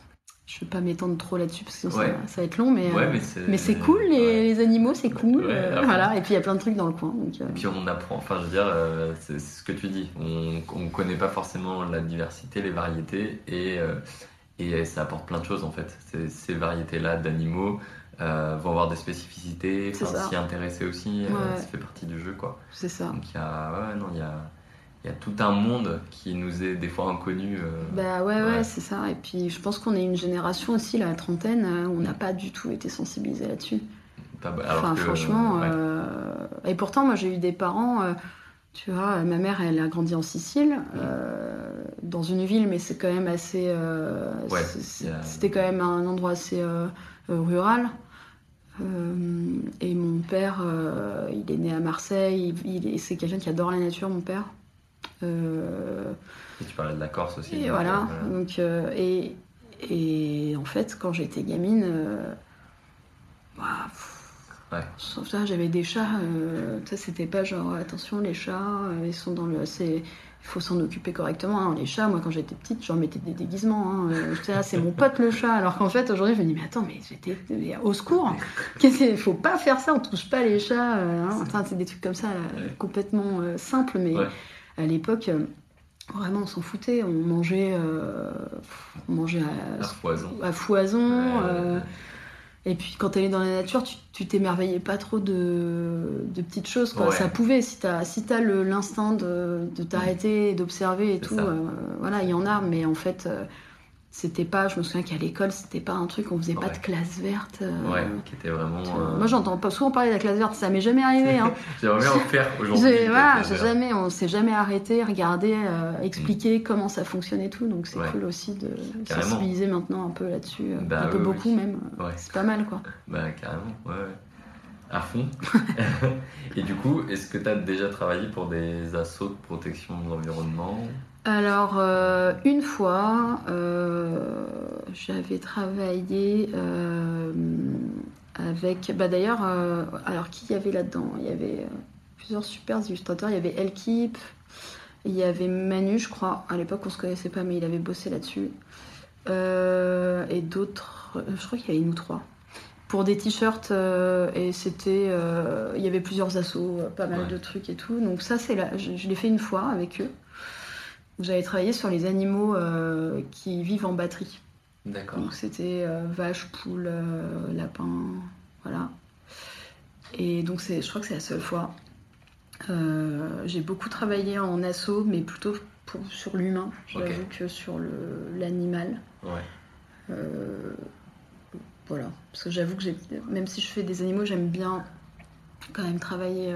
Je vais pas m'étendre trop là-dessus parce que sinon Ouais. ça, ça va être long, mais. Ouais, euh, mais c'est. cool, les, Ouais. les animaux, c'est cool. Euh, voilà, et puis il y a plein de trucs dans le coin. Donc, euh, Et puis on apprend, enfin je veux dire, c'est ce que tu dis, on ne connaît pas forcément la diversité, les variétés, et, et ça apporte plein de choses en fait. Ces, ces variétés-là d'animaux vont avoir des spécificités, s'y intéresser aussi, ça fait partie du jeu quoi. c'est ça. Donc il y a, ouais, non, il y a, il y a tout un monde qui nous est des fois inconnu. euh, Bah ouais, ouais, Ouais. c'est ça. Et puis je pense qu'on est une génération aussi, la trentaine, euh, où on n'a pas du tout été sensibilisé là-dessus. Enfin, que, franchement. ouais. euh, Et pourtant, moi j'ai eu des parents. euh, Tu vois, ma mère, elle a grandi en Sicile, euh, dans une ville, mais c'est quand même assez. euh, Ouais, C'était quand même un endroit assez euh, rural. Et mon père, il est né à Marseille. Il, il- c'est quelqu'un qui adore la nature, mon père. Euh, Et tu parlais de la Corse aussi. et voilà. euh, Donc, euh, et, et en fait, quand j'étais gamine, bah, Ouais. sauf ça, j'avais des chats. euh, ça, c'était pas genre attention, les chats, euh, ils sont dans le. c'est- Il faut s'en occuper correctement. hein. Les chats, moi, quand j'étais petite, j'en mettais des déguisements. Hein. Euh, là, c'est mon pote le chat. Alors qu'en fait, aujourd'hui, je me dis, mais attends, mais j'étais au secours. Qu'est-ce qu'il faut pas faire ça. On touche pas les chats. hein. Enfin, c'est des trucs comme ça, là, Ouais. complètement simples, mais Ouais. À l'époque. euh, Vraiment, on s'en foutait. On mangeait, euh, on mangeait la à, foison. à foison. Ouais, euh, et puis, quand t'allais dans la nature, tu t'émerveillais pas trop de, de petites choses. Quoi. Ouais. Ça pouvait, si t'as si le- l'instinct de, de t'arrêter, et d'observer et tout. euh, voilà, il y en a, mais en fait, euh, c'était pas. Je me souviens qu'à l'école, c'était pas un truc. On faisait pas de classe verte. euh, Ouais, qui était vraiment. euh, Moi, j'entends pas souvent parler de la classe verte. Ça m'est jamais arrivé. Hein. J'aimerais bien en faire aujourd'hui. Voilà, jamais, on s'est jamais arrêté, regardé, euh, expliquer comment ça fonctionne et tout. Donc c'est Ouais. cool aussi de Carrément. sensibiliser maintenant un peu là-dessus, euh, Bah un peu oui, beaucoup oui. même. Ouais. C'est pas mal quoi. Bah carrément, ouais, ouais. À fond. Et du coup, est-ce que tu as déjà travaillé pour des assauts de protection de l'environnement? Alors euh, une fois, euh, j'avais travaillé euh, avec, bah d'ailleurs, alors qui y avait là-dedans? Il y avait plusieurs super illustrateurs. Il y avait Elkip, il y avait Manu, je crois. À l'époque, on se connaissait pas, mais il avait bossé là-dessus. Et d'autres, je crois qu'il y avait nous trois. Pour des t-shirts, et c'était. il y avait plusieurs assos, pas mal Ouais. de trucs et tout. Donc, ça, c'est là. Je, je l'ai fait une fois avec eux. J'avais travaillé sur les animaux euh, qui vivent en batterie. D'accord. Donc, c'était euh, vaches, poules, euh, lapins, voilà. Et donc, c'est, je crois que c'est la seule fois. Euh, j'ai beaucoup travaillé en asso, mais plutôt pour, sur l'humain, j'avoue que sur le, l'animal. Ouais. Voilà. Parce que j'avoue que j'ai, même si je fais des animaux, j'aime bien quand même travailler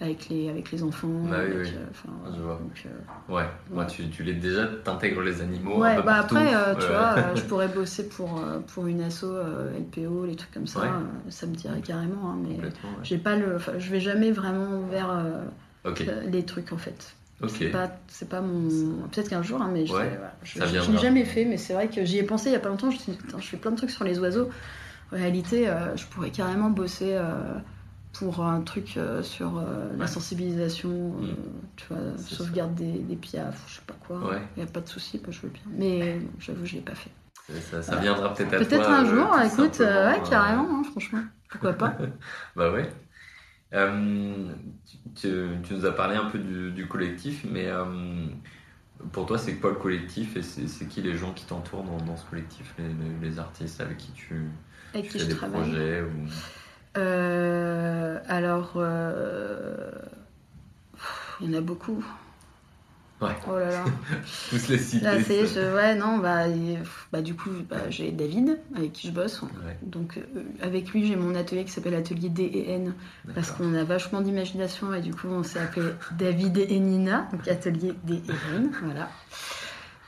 avec, les, avec les enfants. Bah oui, avec, oui. euh, Je vois. donc, euh, Ouais, moi tu, tu les déjà t'intègres les animaux. un Ouais, peu bah partout. après, euh, tu Ouais. vois, je pourrais bosser pour, pour une asso LPO, les trucs comme ça, Ouais. ça me dirait carrément, hein, mais ouais. j'ai pas le, je vais jamais vraiment vers euh, Ok, les trucs en fait. ok. C'est pas, c'est pas mon, peut-être qu'un jour, hein, mais je, Ouais, je, l'ai jamais fait, mais c'est vrai que j'y ai pensé il y a pas longtemps. Je fais plein de trucs sur les oiseaux. En réalité, je pourrais carrément bosser. Pour un truc euh, sur euh, la sensibilisation, euh, Mm. tu vois, sauvegarde des, des piafs, je sais pas quoi. Ouais. Il n'y a pas de souci, moi, je veux bien. Mais j'avoue, je l'ai pas fait. Ça, ça viendra peut-être à toi. Peut-être un jour, écoute, ouais, carrément, hein, franchement. Pourquoi pas Bah ouais. Tu, tu nous as parlé un peu du, du collectif, mais pour toi, c'est quoi le collectif et c'est qui les gens qui t'entourent dans, dans ce collectif, les, les- les artistes avec qui tu, Avec tu qui fais je des travaille projets ou... Euh, Alors, euh, pff, il y en a beaucoup. Ouais. Oh là là. tous les citer Là, c'est, je- ouais, non, bah, et, bah du coup, bah, j'ai David avec qui je bosse. Ouais, Donc, euh, avec lui, j'ai mon atelier qui s'appelle Atelier D et N parce qu'on a vachement d'imagination et du coup, on s'est appelé David et Nina, donc Atelier D et N, voilà.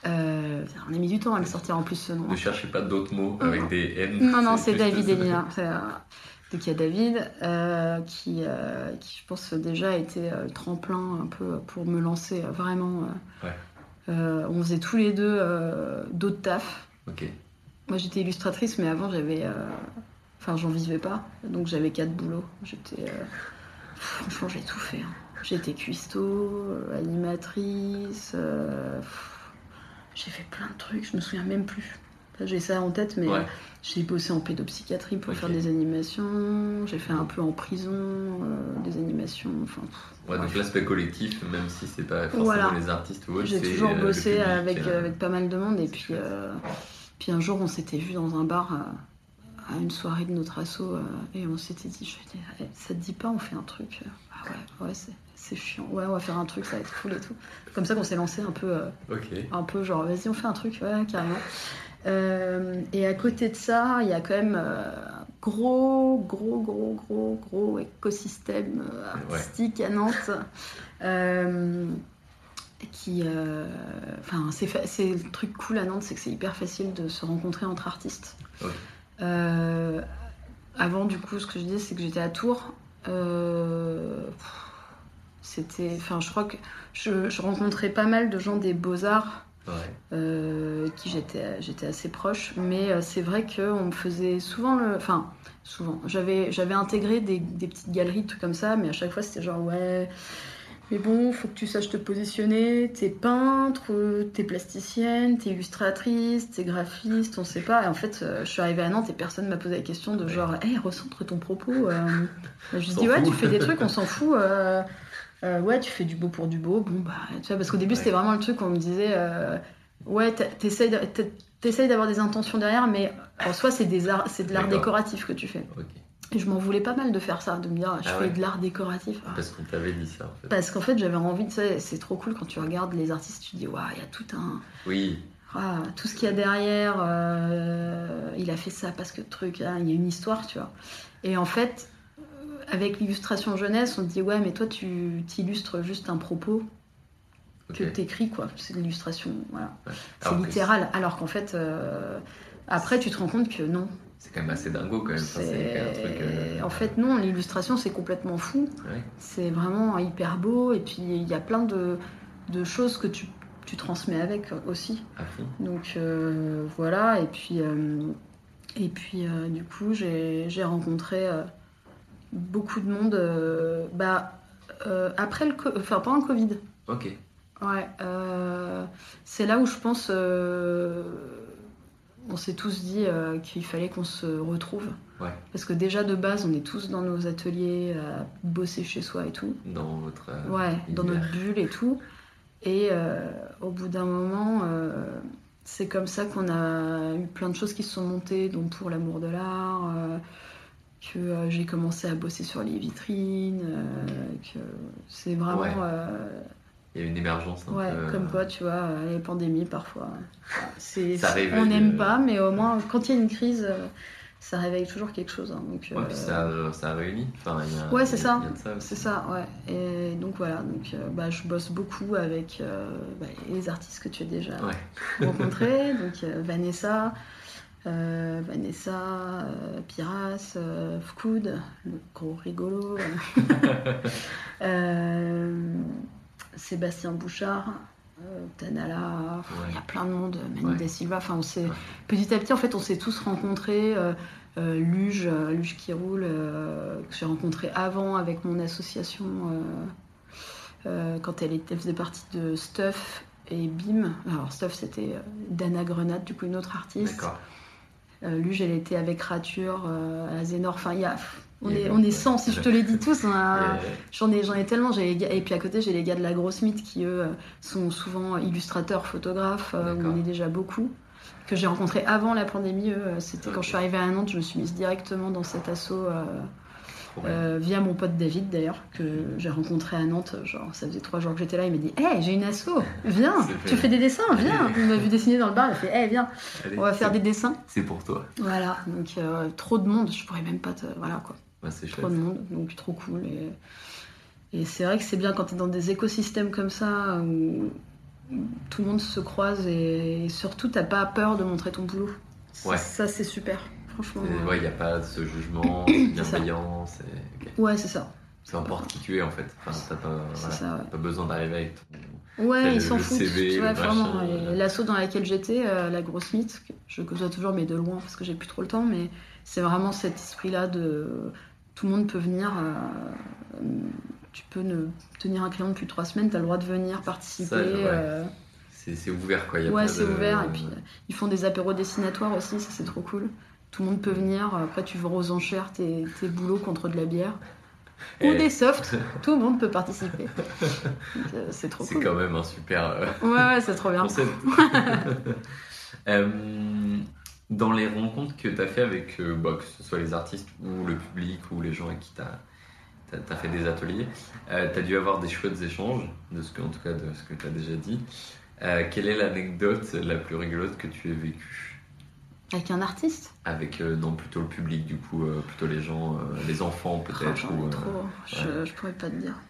Euh, on a mis du temps à le sortir en plus ce nom. Ne cherchez pas d'autres mots Non. avec des N. Non, non, c'est David et Lina. Donc il y a David euh, qui, euh, qui, je pense, déjà a été euh, le tremplin un peu pour me lancer vraiment. Ouais. on faisait tous les deux d'autres tafs. Ok. Moi j'étais illustratrice, mais avant j'avais. Enfin, j'en vivais pas. Donc j'avais quatre boulots. J'étais. Franchement, j'ai tout fait. hein. J'étais cuistot, animatrice. J'ai fait plein de trucs, je me souviens même plus. Enfin, J'ai ça en tête, mais Ouais. j'ai bossé en pédopsychiatrie pour faire des animations. J'ai fait un peu en prison, euh, des animations. Enfin, Ouais, donc l'aspect collectif, même si c'est pas forcément Voilà. les artistes ou autres, J'ai toujours euh, bossé public, avec, euh, avec pas mal de monde. Et puis, euh, puis un jour, on s'était vu dans un bar euh, à une soirée de notre asso. euh, et on s'était dit, je dis, Eh, ça te dit pas, on fait un truc Ah ouais, ouais, c'est, chiant. Ouais, on va faire un truc, ça va être cool et tout. C'est comme ça qu'on s'est lancé un peu. euh, un peu genre vas-y on fait un truc ouais carrément Euh, et à côté de ça il y a quand même euh, un gros gros gros gros gros écosystème euh, artistique à Nantes euh, qui euh, enfin c'est le truc cool à Nantes c'est que c'est hyper facile de se rencontrer entre artistes. Euh, avant du coup ce que je disais c'est que j'étais à Tours Euh, c'était enfin je crois que je, je rencontrais pas mal de gens des beaux-arts Ouais. euh, qui j'étais j'étais assez proche. Mais euh, c'est vrai qu'on me faisait souvent le enfin souvent. J'avais j'avais intégré des, des petites galeries trucs comme ça mais à chaque fois c'était genre ouais mais bon faut que tu saches te positionner. T'es peintre t'es plasticienne t'es illustratrice t'es graphiste on sait pas. Et en fait euh, je suis arrivée à Nantes et personne m'a posé la question de genre hey recentre ton propos je dis ouais tu fais des trucs on s'en fout euh, euh, ouais, tu fais du beau pour du beau. Bon, bah, tu vois, parce qu'au début, Ouais. c'était vraiment le truc où on me disait, euh, ouais, t'essayes de- d'avoir des intentions derrière, mais en soi, c'est des arts- c'est de l'art décoratif que tu fais. Et je m'en voulais pas mal de faire ça, de me dire, je Ah fais ouais. de l'art décoratif. Ah. Parce qu'on t'avait dit ça en fait. Parce qu'en fait, j'avais envie de ça, c'est trop cool quand tu regardes les artistes, tu te dis, waouh, il y a tout un. Oui. ah, tout ce qu'il y a derrière, euh, il a fait ça parce que truc, hein, il y a une histoire, tu vois. Et en fait, avec l'illustration jeunesse, on te dit ouais, mais toi tu illustres juste un propos Ok. que t'écris, quoi. C'est l'illustration, voilà. Ouais. C'est littéral. Alors qu'en fait, euh, après, tu te rends compte que non. C'est quand même assez dingo quand même. Enfin, un truc. Euh, En fait, non, l'illustration, c'est complètement fou. ouais. C'est vraiment hyper beau. Et puis, il y a plein de, de choses que tu, tu transmets avec aussi. à fond. Donc euh, voilà, et puis, et puis euh, du coup, j'ai j'ai rencontré euh, beaucoup de monde euh, bah, euh, après le, enfin, pendant le Covid. Ok. Ouais, euh, c'est là où je pense, euh, on s'est tous dit qu'il fallait qu'on se retrouve. Ouais. Parce que déjà de base, on est tous dans nos ateliers, à bosser chez soi et tout. Dans votre. euh, Ouais, dans notre bulle et tout. Et au bout d'un moment, c'est comme ça qu'on a eu plein de choses qui se sont montées, donc pour l'amour de l'art, que euh, j'ai commencé à bosser sur les vitrines, euh, que c'est vraiment... Ouais. euh, Il y a une émergence un ouais, peu. comme quoi, tu vois, les pandémies parfois. C'est, Ça réveille, on n'aime pas, mais au moins, quand il y a une crise, ça réveille toujours quelque chose. hein, donc, Ouais, puis ça, ça réunit. Enfin, il y a, Ouais, c'est ça. C'est ça, ouais. Et donc voilà, donc bah, je bosse beaucoup avec bah, les artistes que tu as déjà rencontrés. donc Vanessa, Vanessa, euh, Piras, euh, Fkoud, le gros rigolo. euh, Sébastien Bouchard. euh, Tanala, il y a plein de monde, Manu Ouais. Silva, enfin on s'est Ouais. petit à petit en fait on s'est tous rencontrés, euh, euh, Luge, euh, Luge qui roule, euh, que j'ai rencontré avant avec mon association euh, euh, quand elle, était, elle faisait partie de Stuff et Bim. Alors Stuff c'était euh, Dana Grenade, du coup une autre artiste. D'accord. Euh, Luge elle était avec Rature, euh, à Zénor, enfin il y a... On est, on est ouais. 100, si je te les dis tous, a- J'en ai, ai tellement. les Et puis à côté, j'ai les gars de la Grosse Mythe qui, eux, sont souvent illustrateurs, photographes, euh, où on est déjà beaucoup. Que j'ai rencontré avant la pandémie, eux. euh, C'était quand je suis arrivée à Nantes, je me suis mise directement dans cet assaut euh. Euh, via mon pote David d'ailleurs, que j'ai rencontré à Nantes. Genre, ça faisait trois jours que j'étais là. Il m'a dit Hé, j'ai une asso, viens, tu fais des dessins, viens. Il m'a vu dessiner dans le bar, il a fait Hé, viens, Allez, on va faire des dessins. C'est pour toi. Voilà, donc euh, trop de monde, je pourrais même pas te. Voilà quoi c'est trop chouette. de monde, donc trop cool. Et, et c'est vrai que c'est bien quand tu es dans des écosystèmes comme ça où, tout le monde se croise et, surtout, t'as pas peur de montrer ton boulot. Ça, c'est super, franchement. Euh, Ouais, il n'y a pas ce jugement, C'est ça. bienveillance. et- ok. Ouais, c'est ça. Peu importe qui tu es en fait. Enfin, t'as pas, C'est voilà, ça, ouais. t'as pas besoin d'arriver avec ton. Ouais, ils s'en foutent. CV, vraiment. L'asso dans laquelle j'étais, euh, la grosse mythe, que je côtoie toujours, mais de loin, parce que j'ai plus trop le temps, mais c'est vraiment cet esprit-là de tout le monde peut venir. euh, tu peux ne tenir un crayon depuis trois semaines, tu as le droit de venir participer. Ouais. euh, C'est ouvert quoi. y a ouais, c'est de- ouvert. Et puis, ils font des apéros dessinatoires aussi, ça c'est trop cool. Tout le monde peut venir. Après, tu vends aux enchères tes, tes boulots contre de la bière. Ou Et des softs. Tout le monde peut participer. Euh, C'est trop C'est cool. quand même un super. euh, Ouais, ouais, c'est trop bien. Euh, dans les rencontres que tu as fait avec, euh, bah, que ce soit les artistes ou le public ou les gens avec qui tu as, fait des ateliers, tu as dû avoir des chouettes échanges, de ce que, en tout cas de ce que tu as déjà dit. Euh, quelle est l'anecdote la plus rigolote que tu aies vécue? Avec un artiste avec, euh, non, plutôt le public, du coup, euh, plutôt les gens, euh, les enfants Oh, peut-être J'en ou, trop. Je, je pourrais pas te dire.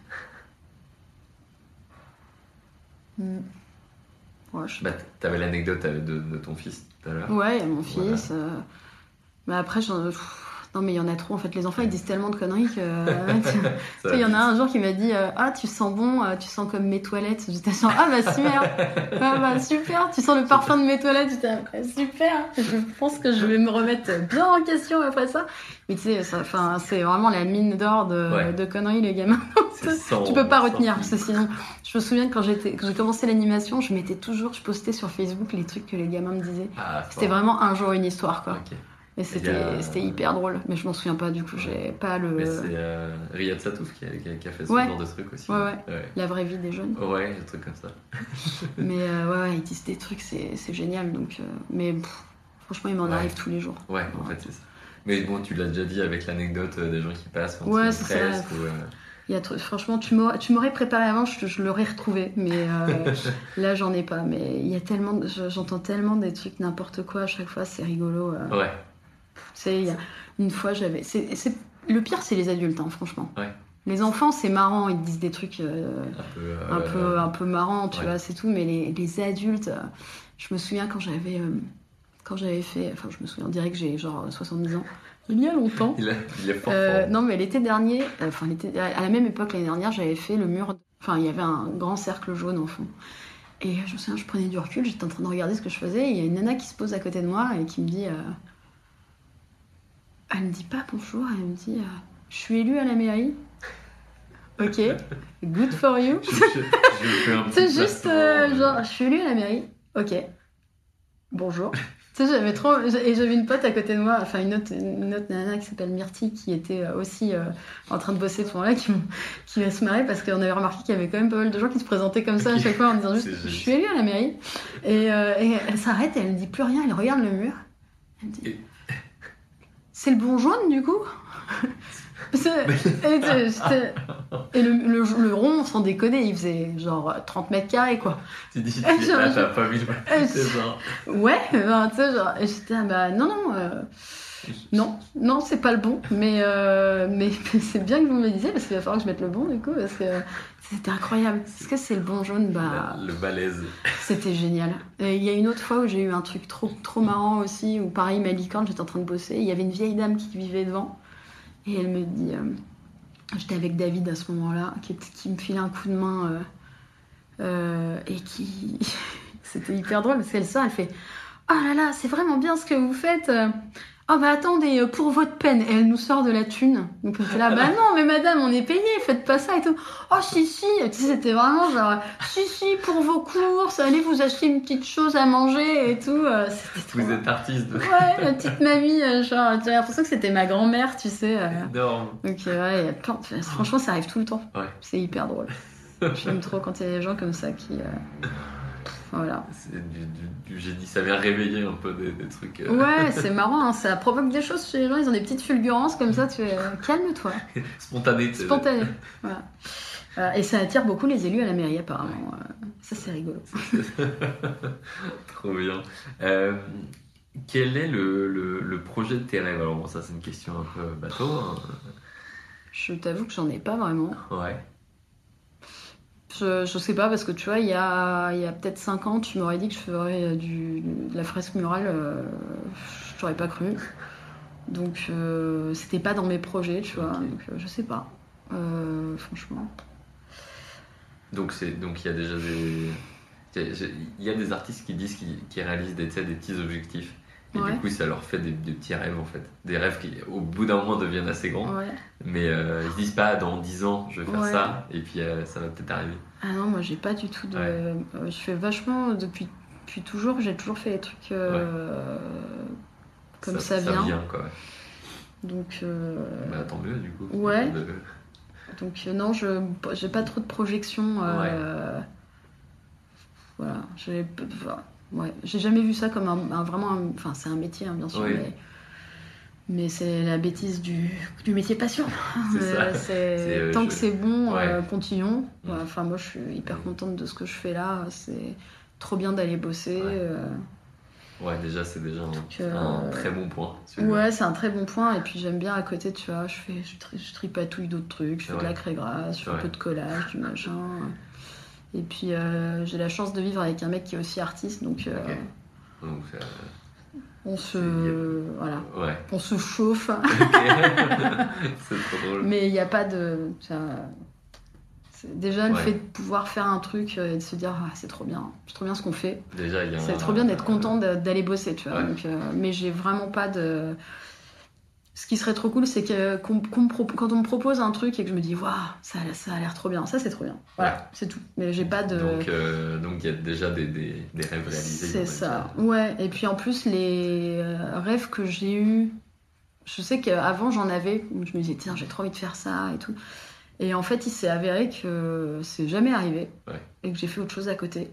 Hmm. Ouais, je- bah, T'avais l'anecdote de, de ton fils tout à l'heure. ouais, mon fils. Mais après, j'en- non, mais il y en a trop. En fait, les enfants, ils disent tellement de conneries que. euh, Il y en a un jour qui m'a dit euh, Ah, tu sens bon, euh, tu sens comme mes toilettes. J'étais genre Ah, bah super Ah, bah super Tu sens le parfum de mes toilettes. J'étais ah, super Je pense que je vais me remettre bien en question après ça. Mais tu sais, c'est vraiment la mine d'or de, Ouais. de conneries, les gamins. Tu peux pas retenir, parce que sinon, je me souviens que quand j'ai commencé l'animation, je mettais toujours, je postais sur Facebook les trucs que les gamins me disaient. Ah, C'était vraiment un jour une histoire, quoi. Et c'était, hyper drôle, mais je m'en souviens pas, du coup, j'ai pas le, Mais c'est euh, Riyad Satouf qui a, qui fait ce Ouais. genre de truc aussi. Ouais, ouais. Ouais, la vraie vie des jeunes. Ouais, des trucs comme ça. mais euh, ouais, ouais, ils disent des trucs, c'est, génial, donc, euh, mais pff, franchement, il m'en arrive tous les jours. Ouais, en fait, c'est ça. Mais bon, tu l'as déjà dit avec l'anecdote euh, des gens qui passent quand Ouais, c'est ça. presque. ou, Il y a tr- franchement, tu m'aurais, préparé avant, je, je l'aurais retrouvé, mais euh, là, j'en ai pas. Mais il y a tellement, j'entends tellement des trucs n'importe quoi à chaque fois, c'est rigolo. euh. Ouais, sais, il y a une fois, j'avais. c'est- c'est- Le pire, c'est les adultes, hein, franchement. Ouais. Les enfants, c'est marrant, ils disent des trucs euh, un peu. euh, un, peu, un peu marrants, tu ouais. vois, c'est tout. Mais les, les adultes, euh, je me souviens quand j'avais. quand j'avais fait. Enfin, je me souviens, on dirait que j'ai genre 70 ans. Il y a longtemps. Il, a- il est fort fort. non, mais l'été dernier, enfin, à la même époque, l'année dernière, j'avais fait le mur. Enfin, il y avait un grand cercle jaune en fond. Et je me souviens, je prenais du recul, j'étais en train de regarder ce que je faisais, et il y a une nana qui se pose à côté de moi et qui me dit. Elle me dit pas bonjour, elle me dit euh, Je suis élue à la mairie. Ok, good for you. C'est juste, euh, euh, genre, je suis élue à la mairie. Ok. Bonjour. tu sais, j'avais trop. Et j'avais une pote à côté de moi, enfin une autre, une autre nana qui s'appelle Myrtille, qui était aussi euh, en train de bosser ce moment-là, qui, qui va se marrer parce qu'on avait remarqué qu'il y avait quand même pas mal de gens qui se présentaient comme ça à chaque fois en disant juste Je suis élue à la mairie. Et, euh, et elle s'arrête et elle me dit plus rien, elle regarde le mur. Elle me dit Et- C'est le bon jaune du coup et, et le, le, le rond, sans déconner, il faisait genre 30 mètres carrés quoi. Tu dis, tu Ah, t'as pas le. Euh. Ouais, ben, tu sais, genre, j'étais, ah, bah non, non, euh, non, non, c'est pas le bon, mais, euh, mais c'est bien que vous me le disiez parce qu'il va falloir que je mette le bon du coup, parce que c'était incroyable. Est-ce que c'est le bon jaune? Bah, Le balèze. c'était génial. Et il y a une autre fois où j'ai eu un truc trop, trop marrant aussi, où pareil, ma licorne, j'étais en train de bosser, il y avait une vieille dame qui vivait devant, et elle me dit, euh, j'étais avec David à ce moment-là, qui, qui me filait un coup de main, euh, et qui. C'était hyper drôle parce qu'elle sort, elle fait Oh là là, c'est vraiment bien ce que vous faites. Oh bah attendez, euh, pour votre peine, et elle nous sort de la thune. Donc on était là, bah non, mais madame, on est payé, faites pas ça et tout. Oh si, si, tu sais, c'était vraiment genre, si, si, pour vos courses, allez vous acheter une petite chose à manger et tout. euh, trop Vous êtes artiste de. Ouais, la petite mamie, euh, genre, j'ai l'impression que c'était ma grand-mère, tu sais. Énorme. Donc ouais, il y a plein de- franchement, ça arrive tout le temps. Ouais. C'est hyper drôle. J'aime trop quand il y a des gens comme ça qui... euh, Voilà. Du, du- du génie, ça vient réveiller un peu des, des trucs. euh, Ouais, c'est marrant, hein, ça provoque des choses chez les gens, ils ont des petites fulgurances comme ça, tu fais euh, calme-toi, sais. spontané. Voilà. Voilà. Et ça attire beaucoup les élus à la mairie apparemment. euh, Ça c'est rigolo. Trop bien. Euh, quel est le, le- le projet de tes rêves? Alors, bon, ça, c'est une question un peu bateau. hein. Je t'avoue que j'en ai pas vraiment. Ouais. Je, je sais pas, parce que tu vois, il y a, il y a peut-être 5 ans, tu m'aurais dit que je ferais euh, du, de la fresque murale. euh, je t'aurais pas cru. Donc, euh, c'était pas dans mes projets, tu vois. Ok. Donc, euh, je sais pas. Franchement. Donc c'est donc il y a déjà des il y a- il des artistes qui disent qu'ils réalisent des, des petits objectifs et Ouais. du coup ça leur fait des, des petits rêves en fait des rêves qui au bout d'un moment deviennent assez grands Ouais. mais euh, ils se disent pas dans 10 ans je vais faire Ouais. ça et puis euh, ça va peut-être arriver Ah non, moi j'ai pas du tout de. Euh, je fais vachement depuis, depuis toujours, j'ai toujours fait des trucs euh, comme ça, vient. quoi. Donc, bah tant mieux du coup Ouais. De- donc non, je j'ai pas trop de projections. Voilà, j'ai voilà, ouais, j'ai jamais vu ça comme un, un- vraiment. un- Enfin, c'est un métier, hein, bien sûr, Oui. mais. Mais c'est la bêtise du, du métier passion. Euh, tant je- que c'est bon, Ouais. euh, continuons. Mm. Enfin, moi, je suis hyper Mm. contente de ce que je fais là. C'est trop bien d'aller bosser. Ouais. euh, ouais déjà c'est déjà un, un très bon point. Ouais, c'est un très bon point. Et puis j'aime bien à côté, tu vois, je fais, je, tri- je tripatouille d'autres trucs, je fais de la craie grasse, je fais un peu de collage, du machin. Et puis euh, j'ai la chance de vivre avec un mec qui est aussi artiste, donc euh, donc on se, voilà, ouais on se chauffe. Ok. c'est trop drôle Mais il n'y a pas de, ça- déjà le Ouais. fait de pouvoir faire un truc euh, et de se dire ah, c'est trop bien, c'est trop bien ce qu'on fait. déjà il y a C'est un- trop bien d'être content d'aller bosser, tu vois. Ouais. Donc, euh, mais j'ai vraiment pas de. Ce qui serait trop cool, c'est que quand on me propose un truc et que je me dis, waouh, ça, a- ça a l'air trop bien, ça c'est trop bien. Voilà, Ouais. c'est tout. Mais j'ai pas de. donc euh, donc il y a déjà des, des, des rêves réalisés c'est ça. dire. Ouais, et puis en plus, les euh, rêves que j'ai eus, je sais qu'avant j'en avais, où je me disais, tiens, j'ai trop envie de faire ça et tout. Et en fait, il s'est avéré que c'est jamais arrivé Ouais. et que j'ai fait autre chose à côté.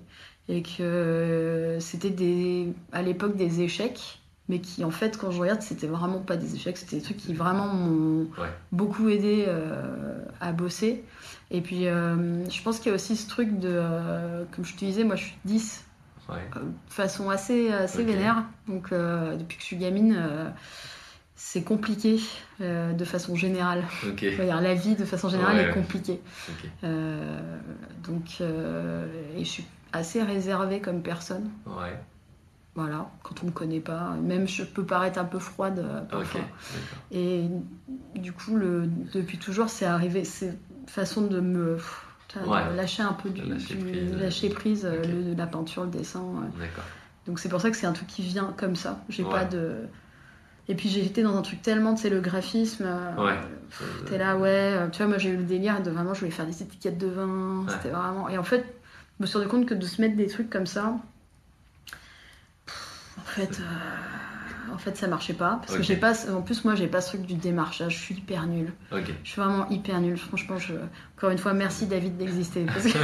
Et que c'était des, à l'époque des échecs, mais qui en fait, quand je regarde, c'était vraiment pas des échecs, c'était des trucs qui vraiment m'ont Ouais. beaucoup aidé euh, à bosser. Et puis, euh, je pense qu'il y a aussi ce truc de, euh, comme je te disais, moi je suis 10 Ouais. euh, de façon assez, assez vénère. Donc, depuis que je suis gamine, c'est compliqué euh, de façon générale. Ok. Je veux dire, la vie de façon générale Ouais, est compliquée. Euh, donc, euh, et je suis assez réservée comme personne. Ouais. Voilà, quand on me connaît pas, même je peux paraître un peu froide euh, parfois. Et du coup, le, depuis toujours, c'est arrivé, c'est façon de me de lâcher un peu du, De lâcher du- prise. lâcher prise, euh, Ok. le- la peinture, le dessin. euh. Donc c'est pour ça que c'est un truc qui vient comme ça. J'ai Ouais. pas de. Et puis j'ai été dans un truc tellement, tu sais, le graphisme. euh, Ouais. T'es là, ouais. euh, Tu vois, moi j'ai eu le délire de vraiment, je voulais faire des étiquettes de vin. C'était vraiment. Et en fait, je me suis rendu compte que de se mettre des trucs comme ça, fait. euh, En fait, ça marchait pas. Parce que j'ai pas. En plus, moi, j'ai pas ce truc du démarchage. Je suis hyper nulle. Je suis vraiment hyper nulle. Franchement, je... encore une fois, merci David d'exister. Parce que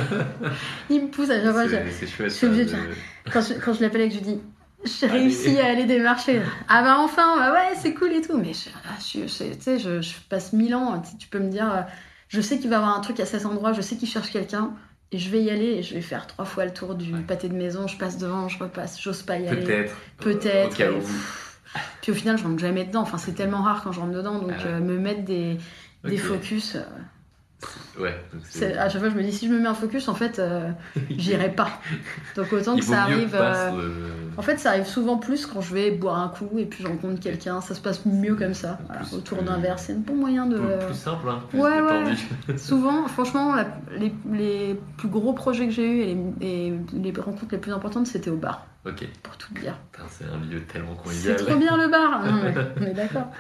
il me pousse à chaque fois. je- C'est c'est chouette. je suis obligée ça, de quand je, quand je l'appelle et que je lui dis j'ai Allez. réussi à aller démarcher. Ah bah enfin, bah ouais, c'est cool et tout. Mais je, ah, je, je- je, je passe mille ans. Tu, peux me dire, euh, je sais qu'il va y avoir un truc à cet endroit, je sais qu'il cherche quelqu'un. Et je vais y aller et je vais faire trois fois le tour du Ouais. pâté de maison. Je passe devant, je repasse, j'ose pas y aller. Peut-être. Peut-être. Pff, Puis au final, je rentre jamais dedans. Enfin, c'est tellement rare quand je rentre dedans. Donc, Ah ouais. euh, me mettre des, des focus. Ouais. c'est- c'est- à chaque fois, je me dis, si je me mets un focus, en fait, euh, j'irai pas. Donc autant que ça arrive. euh, En fait, ça arrive souvent plus quand je vais boire un coup et puis je rencontre quelqu'un. Ça se passe mieux comme ça. Voilà, autour plus- d'un verre, c'est un bon moyen de. Plus, plus simple, hein, plus Ouais, ouais. Souvent, franchement, la- les, les plus gros projets que j'ai eus et les, et les rencontres les plus importantes, c'était au bar, Ok. pour tout dire. Putain, C'est un lieu tellement C'est convivial. trop bien le bar. Non, mais on est d'accord.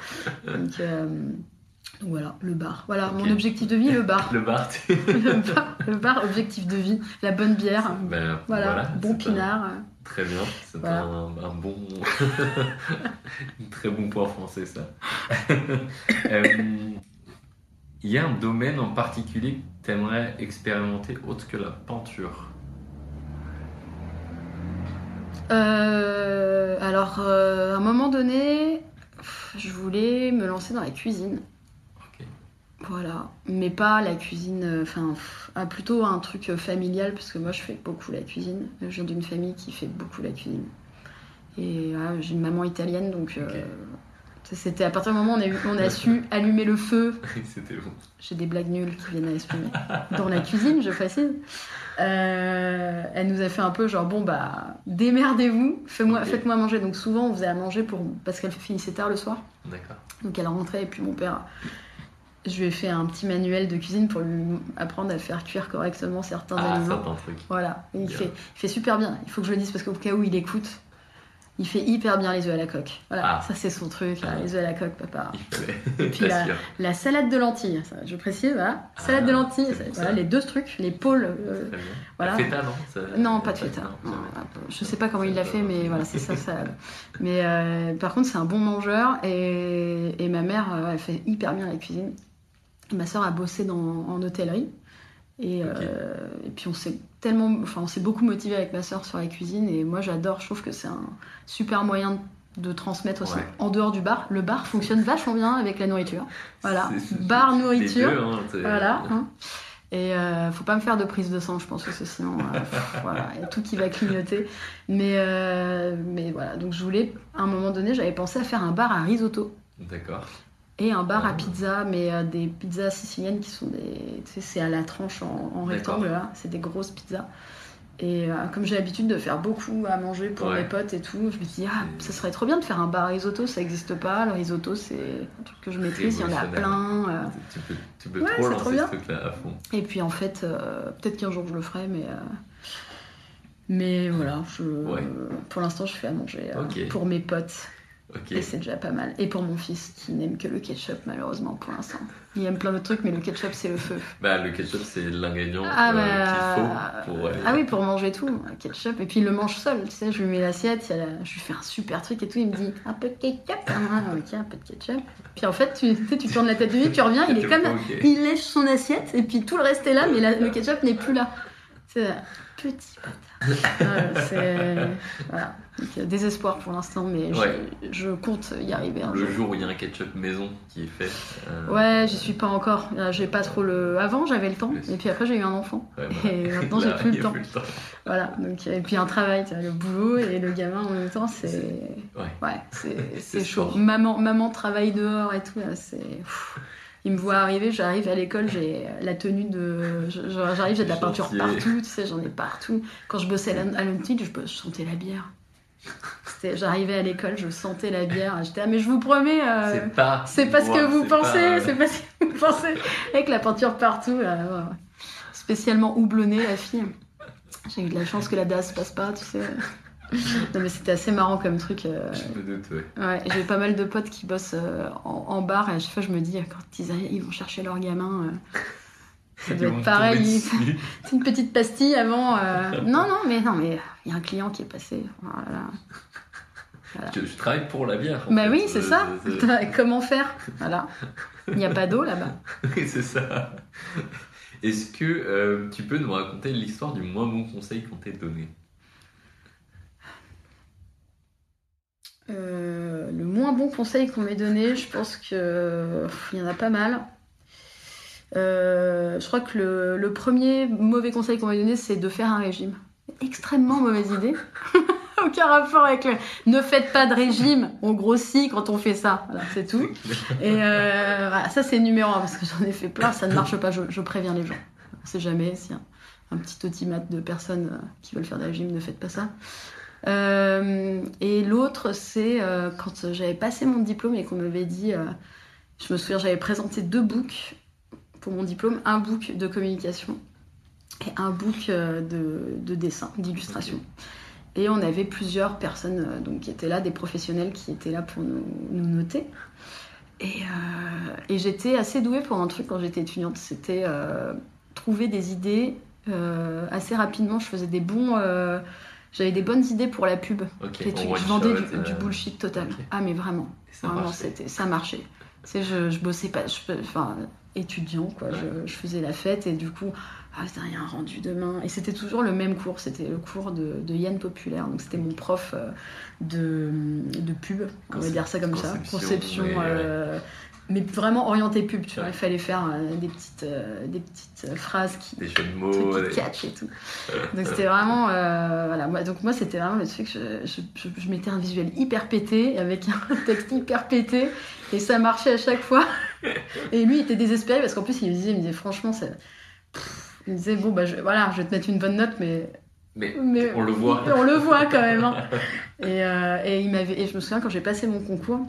Donc, euh, donc voilà, le bar. Voilà, mon objectif de vie, le bar. Le bar, tu- le bar. Le bar, objectif de vie, la bonne bière. Ben, Voilà, bon un- pinard. Très bien, c'est Voilà. un, un bon. un très bon point français, ça. Euh, Il y a un domaine en particulier que tu aimerais expérimenter autre que la peinture? Euh, alors, euh, à un moment donné, je voulais me lancer dans la cuisine. Voilà, mais pas la cuisine, euh, enfin, ah, plutôt un truc euh, familial, parce que moi je fais beaucoup la cuisine. Je viens d'une famille qui fait beaucoup la cuisine. Et voilà, j'ai une maman italienne, donc euh. C'était à partir du moment où on a, eu- on a su allumer le feu. C'était bon. J'ai des blagues nulles qui viennent à exprimer. Dans la cuisine, je précise. Euh, elle nous a fait un peu genre, bon, bah, démerdez-vous, faites-moi manger. Donc souvent, on faisait à manger pour... parce qu'elle finissait tard le soir. D'accord. Donc elle rentrait et puis mon père, je lui ai fait un petit manuel de cuisine pour lui apprendre à faire cuire correctement certains Ah, aliments. certains trucs. Voilà, Et il fait, il fait super bien. Il faut que je le dise parce qu'au cas où il écoute, il fait hyper bien les œufs à la coque. Voilà, Ah. ça c'est son truc, là, Ah. les œufs à la coque, papa. Et puis la, salade de lentilles, ça, je précise, voilà. Salade Ah, de lentilles, voilà, les deux trucs, les pôles. euh, voilà. La feta, non? Ça- non, pas de feta. Non, Non, je sais pas comment il l'a fait, mais voilà, c'est ça, salade. Mais euh, par contre, c'est un bon mangeur et, et ma mère, euh, elle fait hyper bien la cuisine. Ma soeur a bossé dans, en hôtellerie. Et, euh, et puis on s'est tellement, enfin on s'est beaucoup motivé avec ma soeur sur la cuisine et moi j'adore, je trouve que c'est un super moyen de transmettre aussi Ouais. en dehors du bar. Le bar fonctionne vachement bien avec la nourriture. Voilà, bar nourriture. deux, hein, Voilà. hein. Et euh, faut pas me faire de prise de sang, je pense que sinon, euh, voilà, il y a tout qui va clignoter. Mais, euh, mais voilà, donc je voulais, à un moment donné, j'avais pensé à faire un bar à risotto D'accord. Et un bar à pizza, mais euh, des pizzas siciliennes qui sont des, tu sais, c'est à la tranche en, en rectangle là, c'est des grosses pizzas. Et euh, comme j'ai l'habitude de faire beaucoup à manger pour Ouais. mes potes et tout, je me dis ah, ça serait trop bien de faire un bar à risotto, ça n'existe pas. Le risotto c'est un truc que je maîtrise, il y en a plein. euh. Tu peux, tu peux Ouais, trop lancer trop ce bien. truc-là à fond. Et puis en fait, euh, peut-être qu'un jour je le ferai, mais. Mais voilà, je, Ouais. pour l'instant je fais à manger pour mes potes Et c'est déjà pas mal. Et pour mon fils qui n'aime que le ketchup malheureusement pour l'instant. Il aime plein de trucs mais le ketchup c'est le feu. Bah, le ketchup, c'est l'ingrédient Ah, euh, bah, qu'il faut pour. euh, Ah oui, pour manger tout, ketchup. Et puis il le mange seul, tu sais, je lui mets l'assiette, la- je lui fais un super truc et tout, il me dit un peu de ketchup, ah, ok, un peu de ketchup. Puis en fait, tu, tu sais, tu tournes la tête de lui, tu reviens, il est comme il lèche son assiette et puis tout le reste est là, mais la- le ketchup n'est plus là. C'est petit bâtard. C'est voilà. Donc, euh, désespoir pour l'instant, mais je- Ouais. je, compte y arriver un Le jour. où il y a un ketchup maison qui est fait. euh, Ouais, j'y suis pas encore. Là, J'ai pas trop le. Avant, j'avais le temps, et puis après, j'ai eu un enfant. ouais, bah, Et maintenant, j'ai plus le temps. plus le temps. Voilà. Donc, et puis un travail, le boulot et le gamin en même temps, c'est. Ouais. C'est chaud. sport. Maman, maman travaille dehors et tout, c'est. Il me voit arriver, j'arrive à l'école, j'ai la tenue de. J'arrive, j'ai de la peinture partout, tu sais, j'en ai partout. Quand je bossais à je, je sentais la bière. J'arrivais à l'école, je sentais la bière. J'étais, ah, mais je vous promets, euh, C'est pas. c'est pas ce que vous pensez, euh, c'est pas ce que vous pensez. Avec la peinture partout, euh, spécialement houblonnée, la fille. J'ai eu de la chance que la DAS passe pas, tu sais. Non, mais c'était assez marrant comme truc. euh, Je me doute, ouais. Ouais, j'ai pas mal de potes qui bossent en, en bar et à chaque fois je me dis quand ils, arrivent, ils vont chercher leur gamin, ça doit être pareil. C'est une petite pastille avant. euh, Non, non, mais non, mais il y a un client qui est passé. Voilà. Je, je travaille pour la bière. Bah fait. oui, c'est Euh, ça. c'est- Comment faire? Voilà. Il n'y a pas d'eau là-bas. c'est- ça. Est-ce que euh, tu peux nous raconter l'histoire du moins bon conseil qu'on t'ait donné? Euh, le moins bon conseil qu'on m'ait donné, je pense que il y en a pas mal. Euh, je crois que le, premier mauvais conseil qu'on m'a donné, c'est de faire un régime. Extrêmement mauvaise idée. Aucun rapport avec le. Ne faites pas de régime. On grossit quand on fait ça. C'est tout. Et euh, ça c'est numéro un parce que j'en ai fait plein. Ça ne marche pas. Je, préviens les gens. On sait jamais y a un petit automate de personnes euh, qui veulent faire des régimes, ne faites pas ça. Et l'autre, c'est quand j'avais passé mon diplôme et qu'on m'avait dit, je me souviens, j'avais présenté deux books pour mon diplôme, un book de communication et un book euh, de, de dessin, d'illustration. Et on avait plusieurs personnes euh, donc, qui étaient là, des professionnels qui étaient là pour nous, nous noter. Et, euh, et j'étais assez douée pour un truc quand j'étais étudiante, c'était euh, trouver des idées euh, assez rapidement. Je faisais des bons... j'avais des bonnes idées pour la pub. Ok, Les trucs, je vendais du, du bullshit total. Ah mais vraiment, vraiment ça marchait. Tu sais, je, je bossais pas, je, enfin étudiant quoi, je, je faisais la fête et du coup, ah il y a un rendu demain. Et c'était toujours le même cours, c'était le cours de, de Yann Populaire, donc c'était mon prof euh, de, de pub, on va dire ça comme ça, conception, conception. ouais, ouais. euh, mais vraiment orienté pub, tu vois. Il fallait faire euh, des petites, euh, des petites euh, phrases qui, Des jeux de trucs mots. qui des- catch et tout. Donc c'était vraiment, voilà. Moi, donc moi c'était vraiment le truc. Je, je, je, je mettais un visuel hyper pété avec un texte hyper pété et ça marchait à chaque fois. Et lui il était désespéré parce qu'en plus il me disait, il me disait franchement, ça- pff, il me disait bon bah je, voilà, je vais te mettre une bonne note, mais Mais mais on le voit. on le voit quand même. hein. Et, euh, et il m'avait, et je me souviens quand j'ai passé mon concours,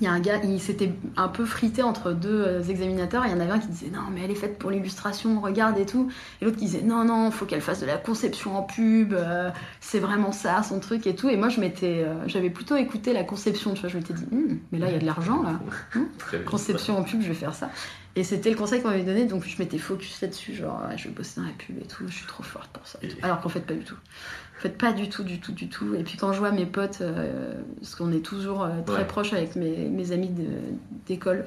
il y a un gars, il s'était un peu frité entre deux euh, examinateurs. Il y en avait un qui disait non, mais elle est faite pour l'illustration, regarde et tout. Et l'autre qui disait non, non, faut qu'elle fasse de la conception en pub, euh, c'est vraiment ça, son truc et tout. Et moi, je m'étais, euh, j'avais plutôt écouté la conception, tu vois. Je m'étais dit, Hum, mais là, il y a de l'argent là. Conception en pub, je vais faire ça. Et c'était le conseil qu'on m'avait donné, donc je m'étais focus là-dessus, genre ouais, je vais bosser dans la pub et tout, je suis trop forte pour ça. et tout. Alors qu'en fait, pas du tout. En fait, pas du tout, du tout, du tout. Et puis quand je vois mes potes, euh, parce qu'on est toujours euh, très Ouais. proches avec mes, mes amis d'école,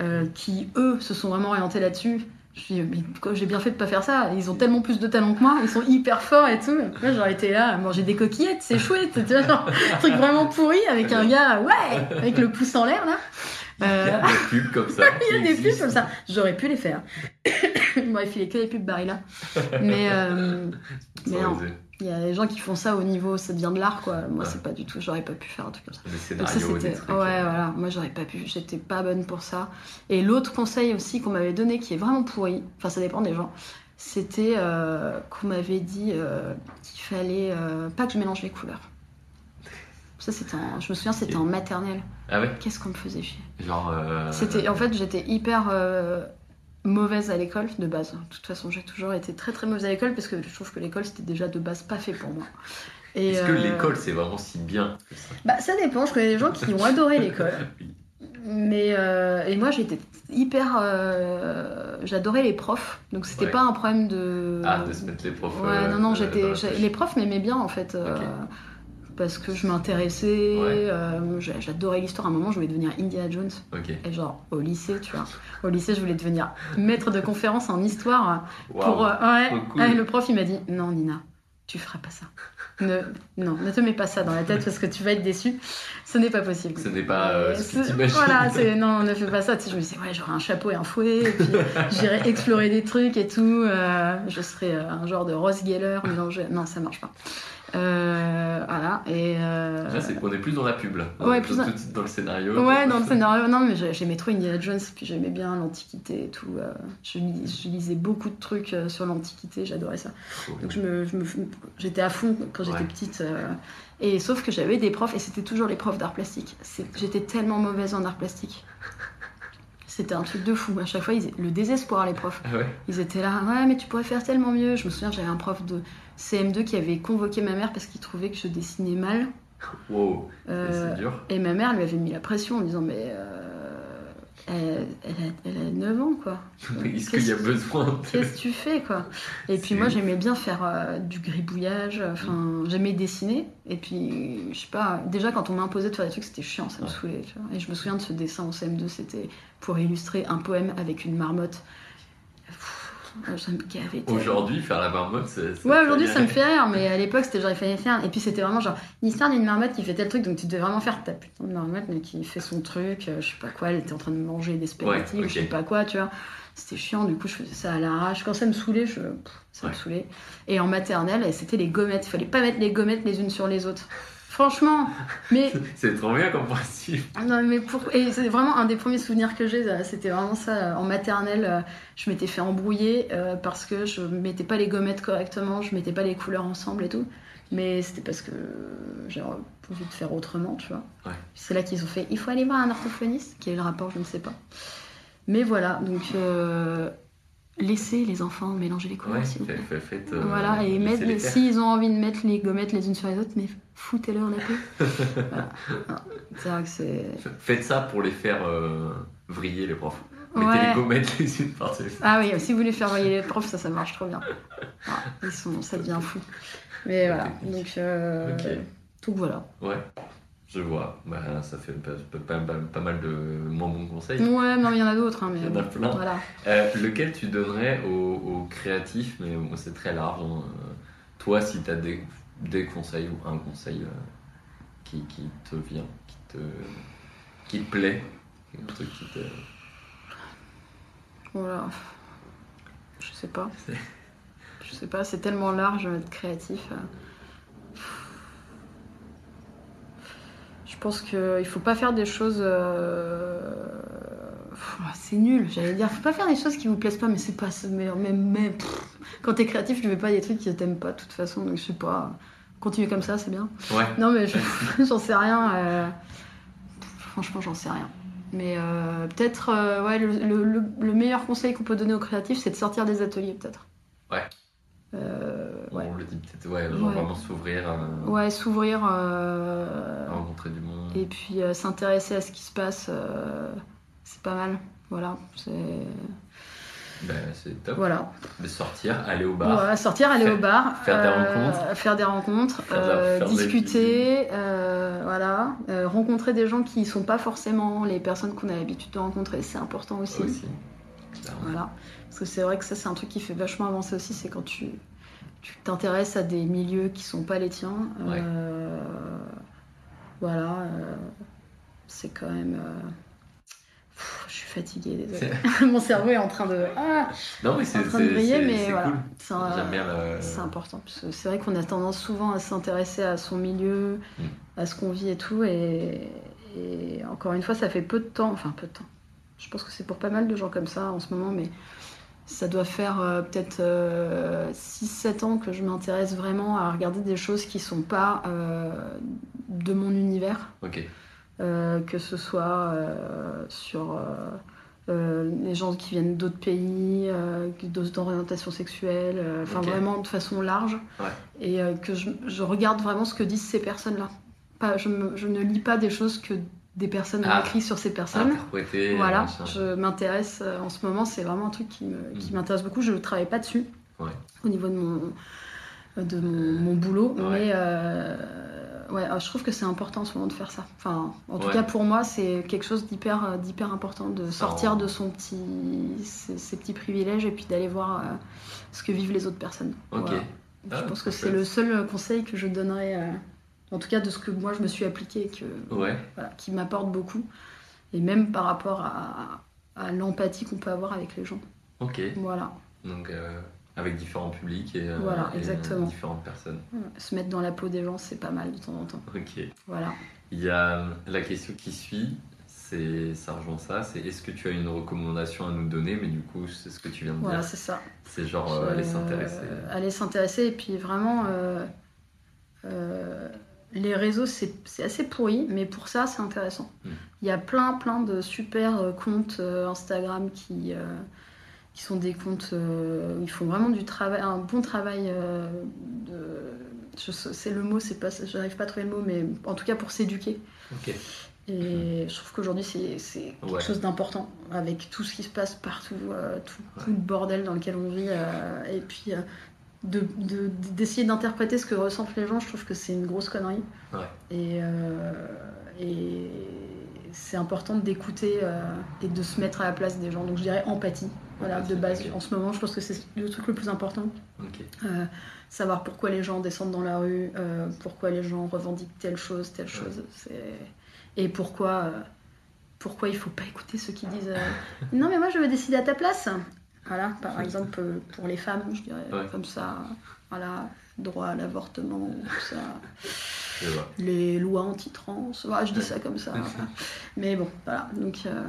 euh, qui eux se sont vraiment orientés là-dessus. Je me dis, mais j'ai bien fait de pas faire ça. Ils ont tellement plus de talent que moi, ils sont hyper forts et tout. Moi, j'aurais été là à manger des coquillettes, c'est chouette. Tu vois, genre, un truc vraiment pourri avec un gars, ouais, avec le pouce en l'air là. Il y Euh, a des pubs comme ça. il y a des pubs comme ça. J'aurais pu les faire. Il m'aurait filé que les pubs Barilla. Mais euh, mais non. il y a des gens qui font ça au niveau, ça devient de l'art quoi. Moi, Ouais. c'est pas du tout. J'aurais pas pu faire un truc comme ça. Des Donc ça scénarios, des c'était. trucs. Ouais, euh, voilà. Moi, j'aurais pas pu. J'étais pas bonne pour ça. Et l'autre conseil aussi qu'on m'avait donné, qui est vraiment pourri. Enfin, ça dépend des gens. C'était euh, qu'on m'avait dit euh, qu'il fallait euh, pas que je mélange les couleurs. Ça, c'était. en- Je me souviens, c'était en maternelle. Ah ouais Qu'est-ce qu'on me faisait chier. Genre. euh, C'était en fait j'étais hyper euh, mauvaise à l'école de base. De toute façon j'ai toujours été très très mauvaise à l'école parce que je trouve que l'école c'était déjà de base pas fait pour moi. Est-ce que euh, l'école c'est vraiment si bien que ça? Bah ça dépend. Je connais des gens qui ont adoré l'école. Oui. Mais euh, et moi j'étais hyper euh, j'adorais les profs donc c'était Ouais. pas un problème de Ah, de se mettre les profs. ouais euh, non non j'étais les profs m'aimaient bien en fait. Parce que je m'intéressais Ouais. euh, j'a- j'adorais l'histoire à un moment je voulais devenir Indiana Jones et genre au lycée, tu vois. Au lycée, je voulais devenir maître de conférence en histoire. Waouh. Pour, euh, ouais. cool. Ah, et le prof, il m'a dit Non, Nina, tu feras pas ça. Ne, non, ne te mets pas ça dans la tête parce que tu vas être déçue. Ce n'est pas possible. Ce n'est pas euh, ce que C'est- t'imagines. Voilà, c'est non, ne fais pas ça. Tu sais, je me disais, ouais, j'aurai un chapeau et un fouet, et puis j'irai explorer des trucs et tout. euh, je serai un genre de Ross Geller mélangé. Non, ça marche pas. Euh, voilà, et. euh, Là, c'est- on est plus dans la pub là. Ouais, est plus dans- le scénario. Ouais, dans le scénario, non, mais j'ai- j'aimais trop Indiana Jones, puis j'aimais bien l'Antiquité et tout. euh, je, lis- je lisais beaucoup de trucs euh, sur l'Antiquité, j'adorais ça. Donc j'étais à fond quand j'étais Ouais. petite. euh, et sauf que j'avais des profs, et c'était toujours les profs d'art plastique. J'étais tellement mauvaise en art plastique. C'était un truc de fou. À chaque fois, ils, le désespoir, les profs. Ah ouais. Ils étaient là, ouais, mais tu pourrais faire tellement mieux. Je me souviens, j'avais un prof de CM2 qui avait convoqué ma mère parce qu'il trouvait que je dessinais mal. Wow. Euh, C'est dur. et ma mère lui avait mis la pression en disant mais euh, elle, elle a, elle a 9 ans quoi. Est-ce qu'il y a besoin de... Qu'est-ce que tu fais quoi? Et puis moi j'aimais bien faire euh, du gribouillage, enfin j'aimais dessiner. Et puis je sais pas, déjà quand on m'a imposé de faire des trucs c'était chiant, ça me Ouais. saoulait. tu vois. Et je me souviens de ce dessin en CM2, c'était pour illustrer un poème avec une marmotte. Tellement. Aujourd'hui, faire la marmotte, c'est. Ouais, aujourd'hui ça me fait rire, mais à l'époque c'était genre il fallait faire. Et puis c'était vraiment genre l'histoire d'une marmotte qui fait tel truc, donc tu devais vraiment faire ta putain de marmotte, mais qui fait son truc, euh, je sais pas quoi, elle était en train de manger des spaghettis Ouais, ou je sais pas quoi, tu vois. C'était chiant, du coup je faisais ça à l'arrache. Quand ça me saoulait, je... pff, ça me saoulait. Et en maternelle, c'était les gommettes, il fallait pas mettre les gommettes les unes sur les autres. Franchement, mais C'est trop bien comme principe. non, mais pour... Et c'est vraiment un des premiers souvenirs que j'ai, euh, c'était vraiment ça. euh, En maternelle, euh, je m'étais fait embrouiller parce que je mettais pas les gommettes correctement, je mettais pas les couleurs ensemble et tout. Mais c'était parce que j'ai envie de faire autrement, tu vois. Ouais. C'est là qu'ils ont fait il faut aller voir un orthophoniste. Quel est le rapport Je ne sais pas. Mais voilà, donc euh, laissez les enfants mélanger les couleurs, Ouais, s'il vous plaît. fait- fait- faites, euh, Voilà, et mettre, faire. s'ils ont envie de mettre les gommettes les unes sur les autres, mais foutez-leur la paix. voilà. Non, C'est vrai que c'est. Faites ça pour les faire euh, vriller, les profs. Mettez les gommettes les unes par-dessus. Ah oui, si vous voulez faire voyer les profs, ça, ça marche trop bien. Ah, ils sont, ça devient fou. Mais voilà, donc, euh, Ok. donc voilà. Ouais, je vois. Bah, ça fait pas, pas- pas- pas mal de moins bons conseils. Ouais, non, il y en a d'autres, hein, mais Il y en a plein. voilà. Euh, lequel tu donnerais aux, aux créatifs, mais bon, c'est très large. hein. Euh, Toi, si tu as des, des conseils ou un conseil euh, qui, qui te vient, qui te, qui te plaît, Un truc qui te. Voilà. Je sais pas. Je sais pas, c'est tellement large d'être créatif. euh. Pense qu'il faut pas faire des choses. euh, pff, C'est nul, j'allais dire. Faut pas faire des choses qui vous plaisent pas, mais c'est pas. Mais, mais, mais, pff, quand t'es créatif, tu fais pas des trucs qui t'aiment pas de toute façon, donc je sais pas. Continuer comme ça, c'est bien. Ouais. Non, mais je- j'en sais rien. euh, Franchement, j'en sais rien. Mais euh, peut-être, euh, ouais, le, le- le- le meilleur conseil qu'on peut donner aux créatifs, c'est de sortir des ateliers, peut-être. Ouais. Euh, ouais. On le dit peut-être, ouais, genre Ouais. vraiment s'ouvrir, euh, Ouais, s'ouvrir euh, rencontrer du monde. et puis euh, s'intéresser à ce qui se passe, euh, c'est pas mal. Voilà, c'est Ben, c'est top. voilà. De sortir, aller au bar. Ouais, sortir, aller Faire- au bar, faire des rencontres. faire des rencontres, Faire faire discuter, voilà, rencontrer des gens qui sont pas forcément les personnes qu'on a l'habitude de rencontrer, c'est important aussi. aussi. Voilà, parce que c'est vrai que ça c'est un truc qui fait vachement avancer aussi, c'est quand tu tu t'intéresses à des milieux qui sont pas les tiens. Ouais. euh, voilà, euh, c'est quand même. euh, pff, je suis fatiguée, désolée. Mon cerveau est en train de. Ah, Non, mais en c'est train de briller, mais voilà. cool. C'est important. C'est vrai qu'on a tendance souvent à s'intéresser à son milieu, Mm. à ce qu'on vit et tout. Et, et encore une fois, ça fait peu de temps. Enfin, peu de temps. Je pense que c'est pour pas mal de gens comme ça en ce moment, mais ça doit faire euh, peut-être 6-7 ans que je m'intéresse vraiment à regarder des choses qui sont pas euh, de mon univers. Ok. Euh, que ce soit euh, sur euh, euh, les gens qui viennent d'autres pays, euh, d'autres orientations sexuelles, euh, enfin Ok. vraiment de façon large, Ouais. et euh, que je, je regarde vraiment ce que disent ces personnes-là. Pas, je, me- je ne lis pas des choses que des personnes ont Ah. écrit sur ces personnes. Interpréter. Voilà, je m'intéresse euh, en ce moment, c'est vraiment un truc qui me- qui m'intéresse beaucoup. Je ne travaille pas dessus Mm. Ouais. au niveau de mon, de mon, mon boulot, Ouais. mais euh, ouais, euh, je trouve que c'est important en ce moment de faire ça. Enfin, en tout Ouais. cas pour moi, c'est quelque chose d'hyper euh, d'hyper important de sortir de son petit, ses, ses petits privilèges et puis d'aller voir euh, ce que vivent les autres personnes. Voilà. Ah, je pense que c'est le seul conseil que je donnerais, euh, en tout cas de ce que moi je me suis appliqué, et que, Ouais. voilà, qui m'apporte beaucoup, et même par rapport à, à l'empathie qu'on peut avoir avec les gens. Ok. Voilà. Donc, euh, avec différents publics et, euh, Voilà, et, différentes personnes. Se mettre dans la peau des gens, c'est pas mal de temps en temps. Ok. Voilà. Il y a euh, la question qui suit, c'est ça rejoint ça, c'est est-ce que tu as une recommandation à nous donner? Mais du coup, c'est ce que tu viens de Voilà, dire. c'est ça. C'est genre euh, aller s'intéresser. aller s'intéresser et puis vraiment les réseaux c'est assez pourri mais pour ça c'est intéressant. Mm. Il y a plein plein de super euh, comptes euh, Instagram qui euh, qui sont des comptes où ils font vraiment du travail un bon travail c'est le mot c'est pas j'arrive pas à trouver le mot mais en tout cas pour s'éduquer et je trouve qu'aujourd'hui, c'est c'est quelque Ouais. chose d'important avec tout ce qui se passe partout, euh, tout, Ouais. tout le bordel dans lequel on vit. euh, et puis, euh, de- de- d'essayer d'interpréter ce que ressentent les gens, je trouve que c'est une grosse connerie. Ouais. Et, euh, et c'est important d'écouter euh, et de se mettre à la place des gens. Donc, je dirais empathie. Voilà, de base, en ce moment, je pense que c'est le truc le plus important. Euh, savoir pourquoi les gens descendent dans la rue, euh, pourquoi les gens revendiquent telle chose, telle chose, et pourquoi euh, pourquoi il faut pas écouter ceux qui disent non mais moi je veux décider à ta place. Voilà, par exemple euh, pour les femmes, je dirais Ouais. comme ça, voilà, droit à l'avortement, tout ça, les lois anti-trans, voilà, je dis ça comme ça. voilà. Mais bon, voilà, donc euh,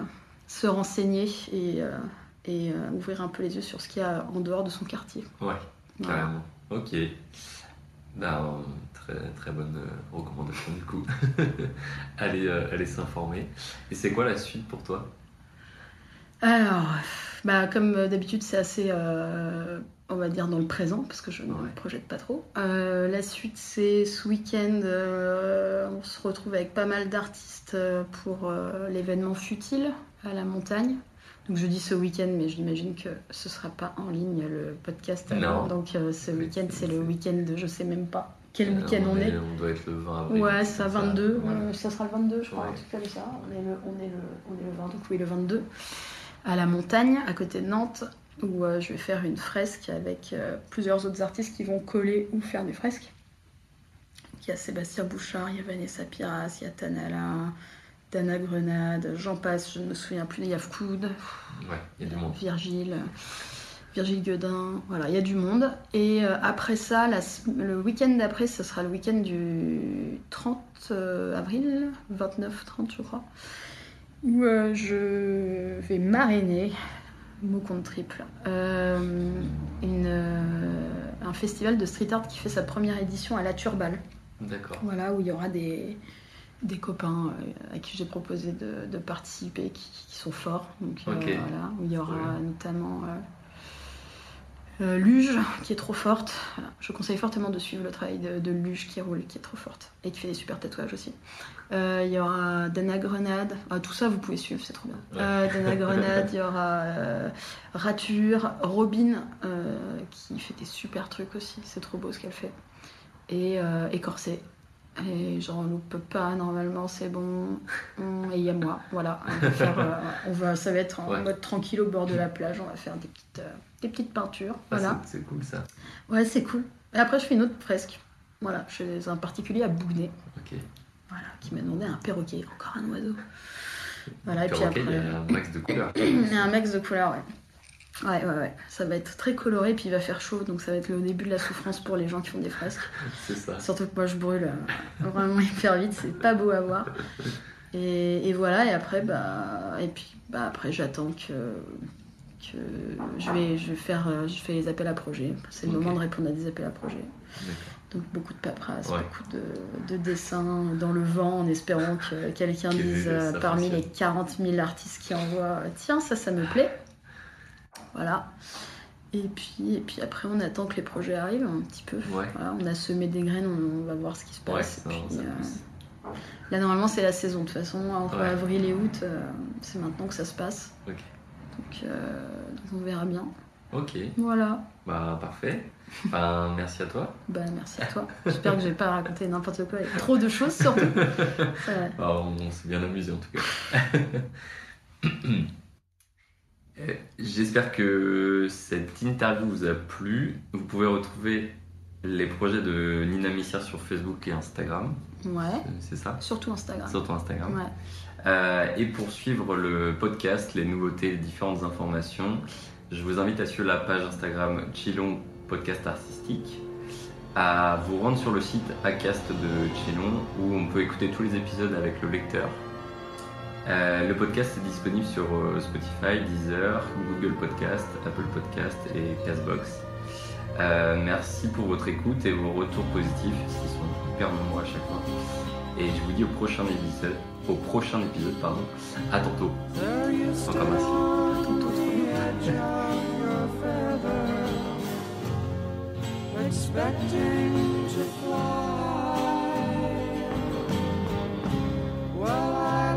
se renseigner et euh, et euh, ouvrir un peu les yeux sur ce qu'il y a en dehors de son quartier. Ouais, Voilà. carrément. Ok. Ben, très, très bonne recommandation du coup. aller euh, aller s'informer. Et c'est quoi la suite pour toi? Alors, bah, comme euh, d'habitude, c'est assez, euh, on va dire, dans le présent, parce que je ne Ouais. me projette pas trop. Euh, la suite, c'est ce week-end, euh, on se retrouve avec pas mal d'artistes pour l'événement Futile à la montagne. Donc je dis ce week-end, mais j'imagine que ce sera pas en ligne le podcast. Non. Donc ce week-end, c'est le week-end de je sais même pas quel week-end on est. On doit être le 20 avril. Ouais, c'est truc ça, comme 22. Voilà. euh, ça sera le 22, je crois, Ouais. un truc comme ça. On est le, on est le, on est le 20, donc oui, le 22, à la montagne, à côté de Nantes, où euh, je vais faire une fresque avec euh, plusieurs autres artistes qui vont coller ou faire des fresques. Il y a Sébastien Bouchard, il y a Vanessa Piras, il y a Tanala, Dana Grenade, j'en passe, je ne me souviens plus, il y a Fkoud, Ouais, il y a du monde. Virgile, Virgile Guedin, voilà, il y a du monde. Et euh, après ça, la le week-end d'après, ce sera le week-end du 30 euh, avril, 29-30 je crois, où euh, je vais marrainer, mot compte triple, euh, une, euh, un festival de street art qui fait sa première édition à la Turbale. D'accord. Voilà, où il y aura des, des copains à qui j'ai proposé de, de participer qui, qui sont forts. Donc, Ok. voilà, où il y aura Ouais. notamment euh, Luge qui est trop forte. Je conseille fortement de suivre le travail de, de Luge qui roule, qui est trop forte et qui fait des super tatouages aussi. Euh, Il y aura Dana Grenade, Ah, tout ça vous pouvez suivre, c'est trop bien. Ouais. Euh, Dana Grenade, il y aura euh, Rature, Robin qui fait des super trucs aussi, c'est trop beau ce qu'elle fait. Et, et Corset. Et j'en loupe pas normalement, c'est bon. Hum, Et il y a moi, voilà. On va faire, euh, on va, ça va être en Ouais. mode tranquille au bord de la plage. On va faire des petites, euh, des petites peintures. Ah, Voilà. c'est- cool ça. Ouais, c'est cool. Et après, je fais une autre fresque. Voilà, je fais un particulier à Bougnay. Ok. Voilà, qui m'a demandé un perroquet, encore un oiseau. Voilà, et puis après. il y a un max de couleurs. Il y a un max de couleurs, ouais. Ouais, ouais, ouais. Ça va être très coloré, puis il va faire chaud, donc ça va être le début de la souffrance pour les gens qui font des fresques. c'est ça. Surtout que moi je brûle euh, vraiment hyper vite, c'est pas beau à voir. Et, et voilà, et après, bah, et puis, bah, après j'attends que, que je, vais, je, vais faire, euh, je fais les appels à projets. C'est le moment de répondre à des appels à projets. Donc beaucoup de paperasse, Ouais. beaucoup de, de dessins dans le vent en espérant que quelqu'un Que dise euh, parmi les 40 000 artistes qui envoient euh, Tiens, ça, ça me plaît. Voilà. Et puis, et puis après, on attend que les projets arrivent un petit peu. Ouais. Voilà, on a semé des graines, on, on va voir ce qui se passe. puis, euh, pousse. là, normalement, c'est la saison. De toute façon, entre avril et août, euh, c'est maintenant que ça se passe. Donc on verra bien. Ok, Voilà. bah parfait. Ben, merci à toi. Bah, merci à toi. J'espère que j'ai pas raconté n'importe quoi et trop de choses surtout. Ouais. Ah, on s'est bien amusé en tout cas. Euh, J'espère que cette interview vous a plu. Vous pouvez retrouver les projets de Nina Missière sur Facebook et Instagram. Ouais. C'est ça? Surtout Instagram. Sur ton Instagram. Ouais. Euh, et pour suivre le podcast, les nouveautés, les différentes informations, je vous invite à suivre la page Instagram Chilon Podcast Artistique, à vous rendre sur le site Acast de Chilon où on peut écouter tous les épisodes avec le lecteur. Euh, le podcast est disponible sur euh, Spotify, Deezer, Google Podcast, Apple Podcast et Castbox. Euh, merci pour votre écoute et vos retours positifs, qui sont hyper nombreux à chaque fois. Et je vous dis au prochain épisode. Au prochain épisode, pardon. À tantôt. Encore merci. your feather, expecting to fly. Well, I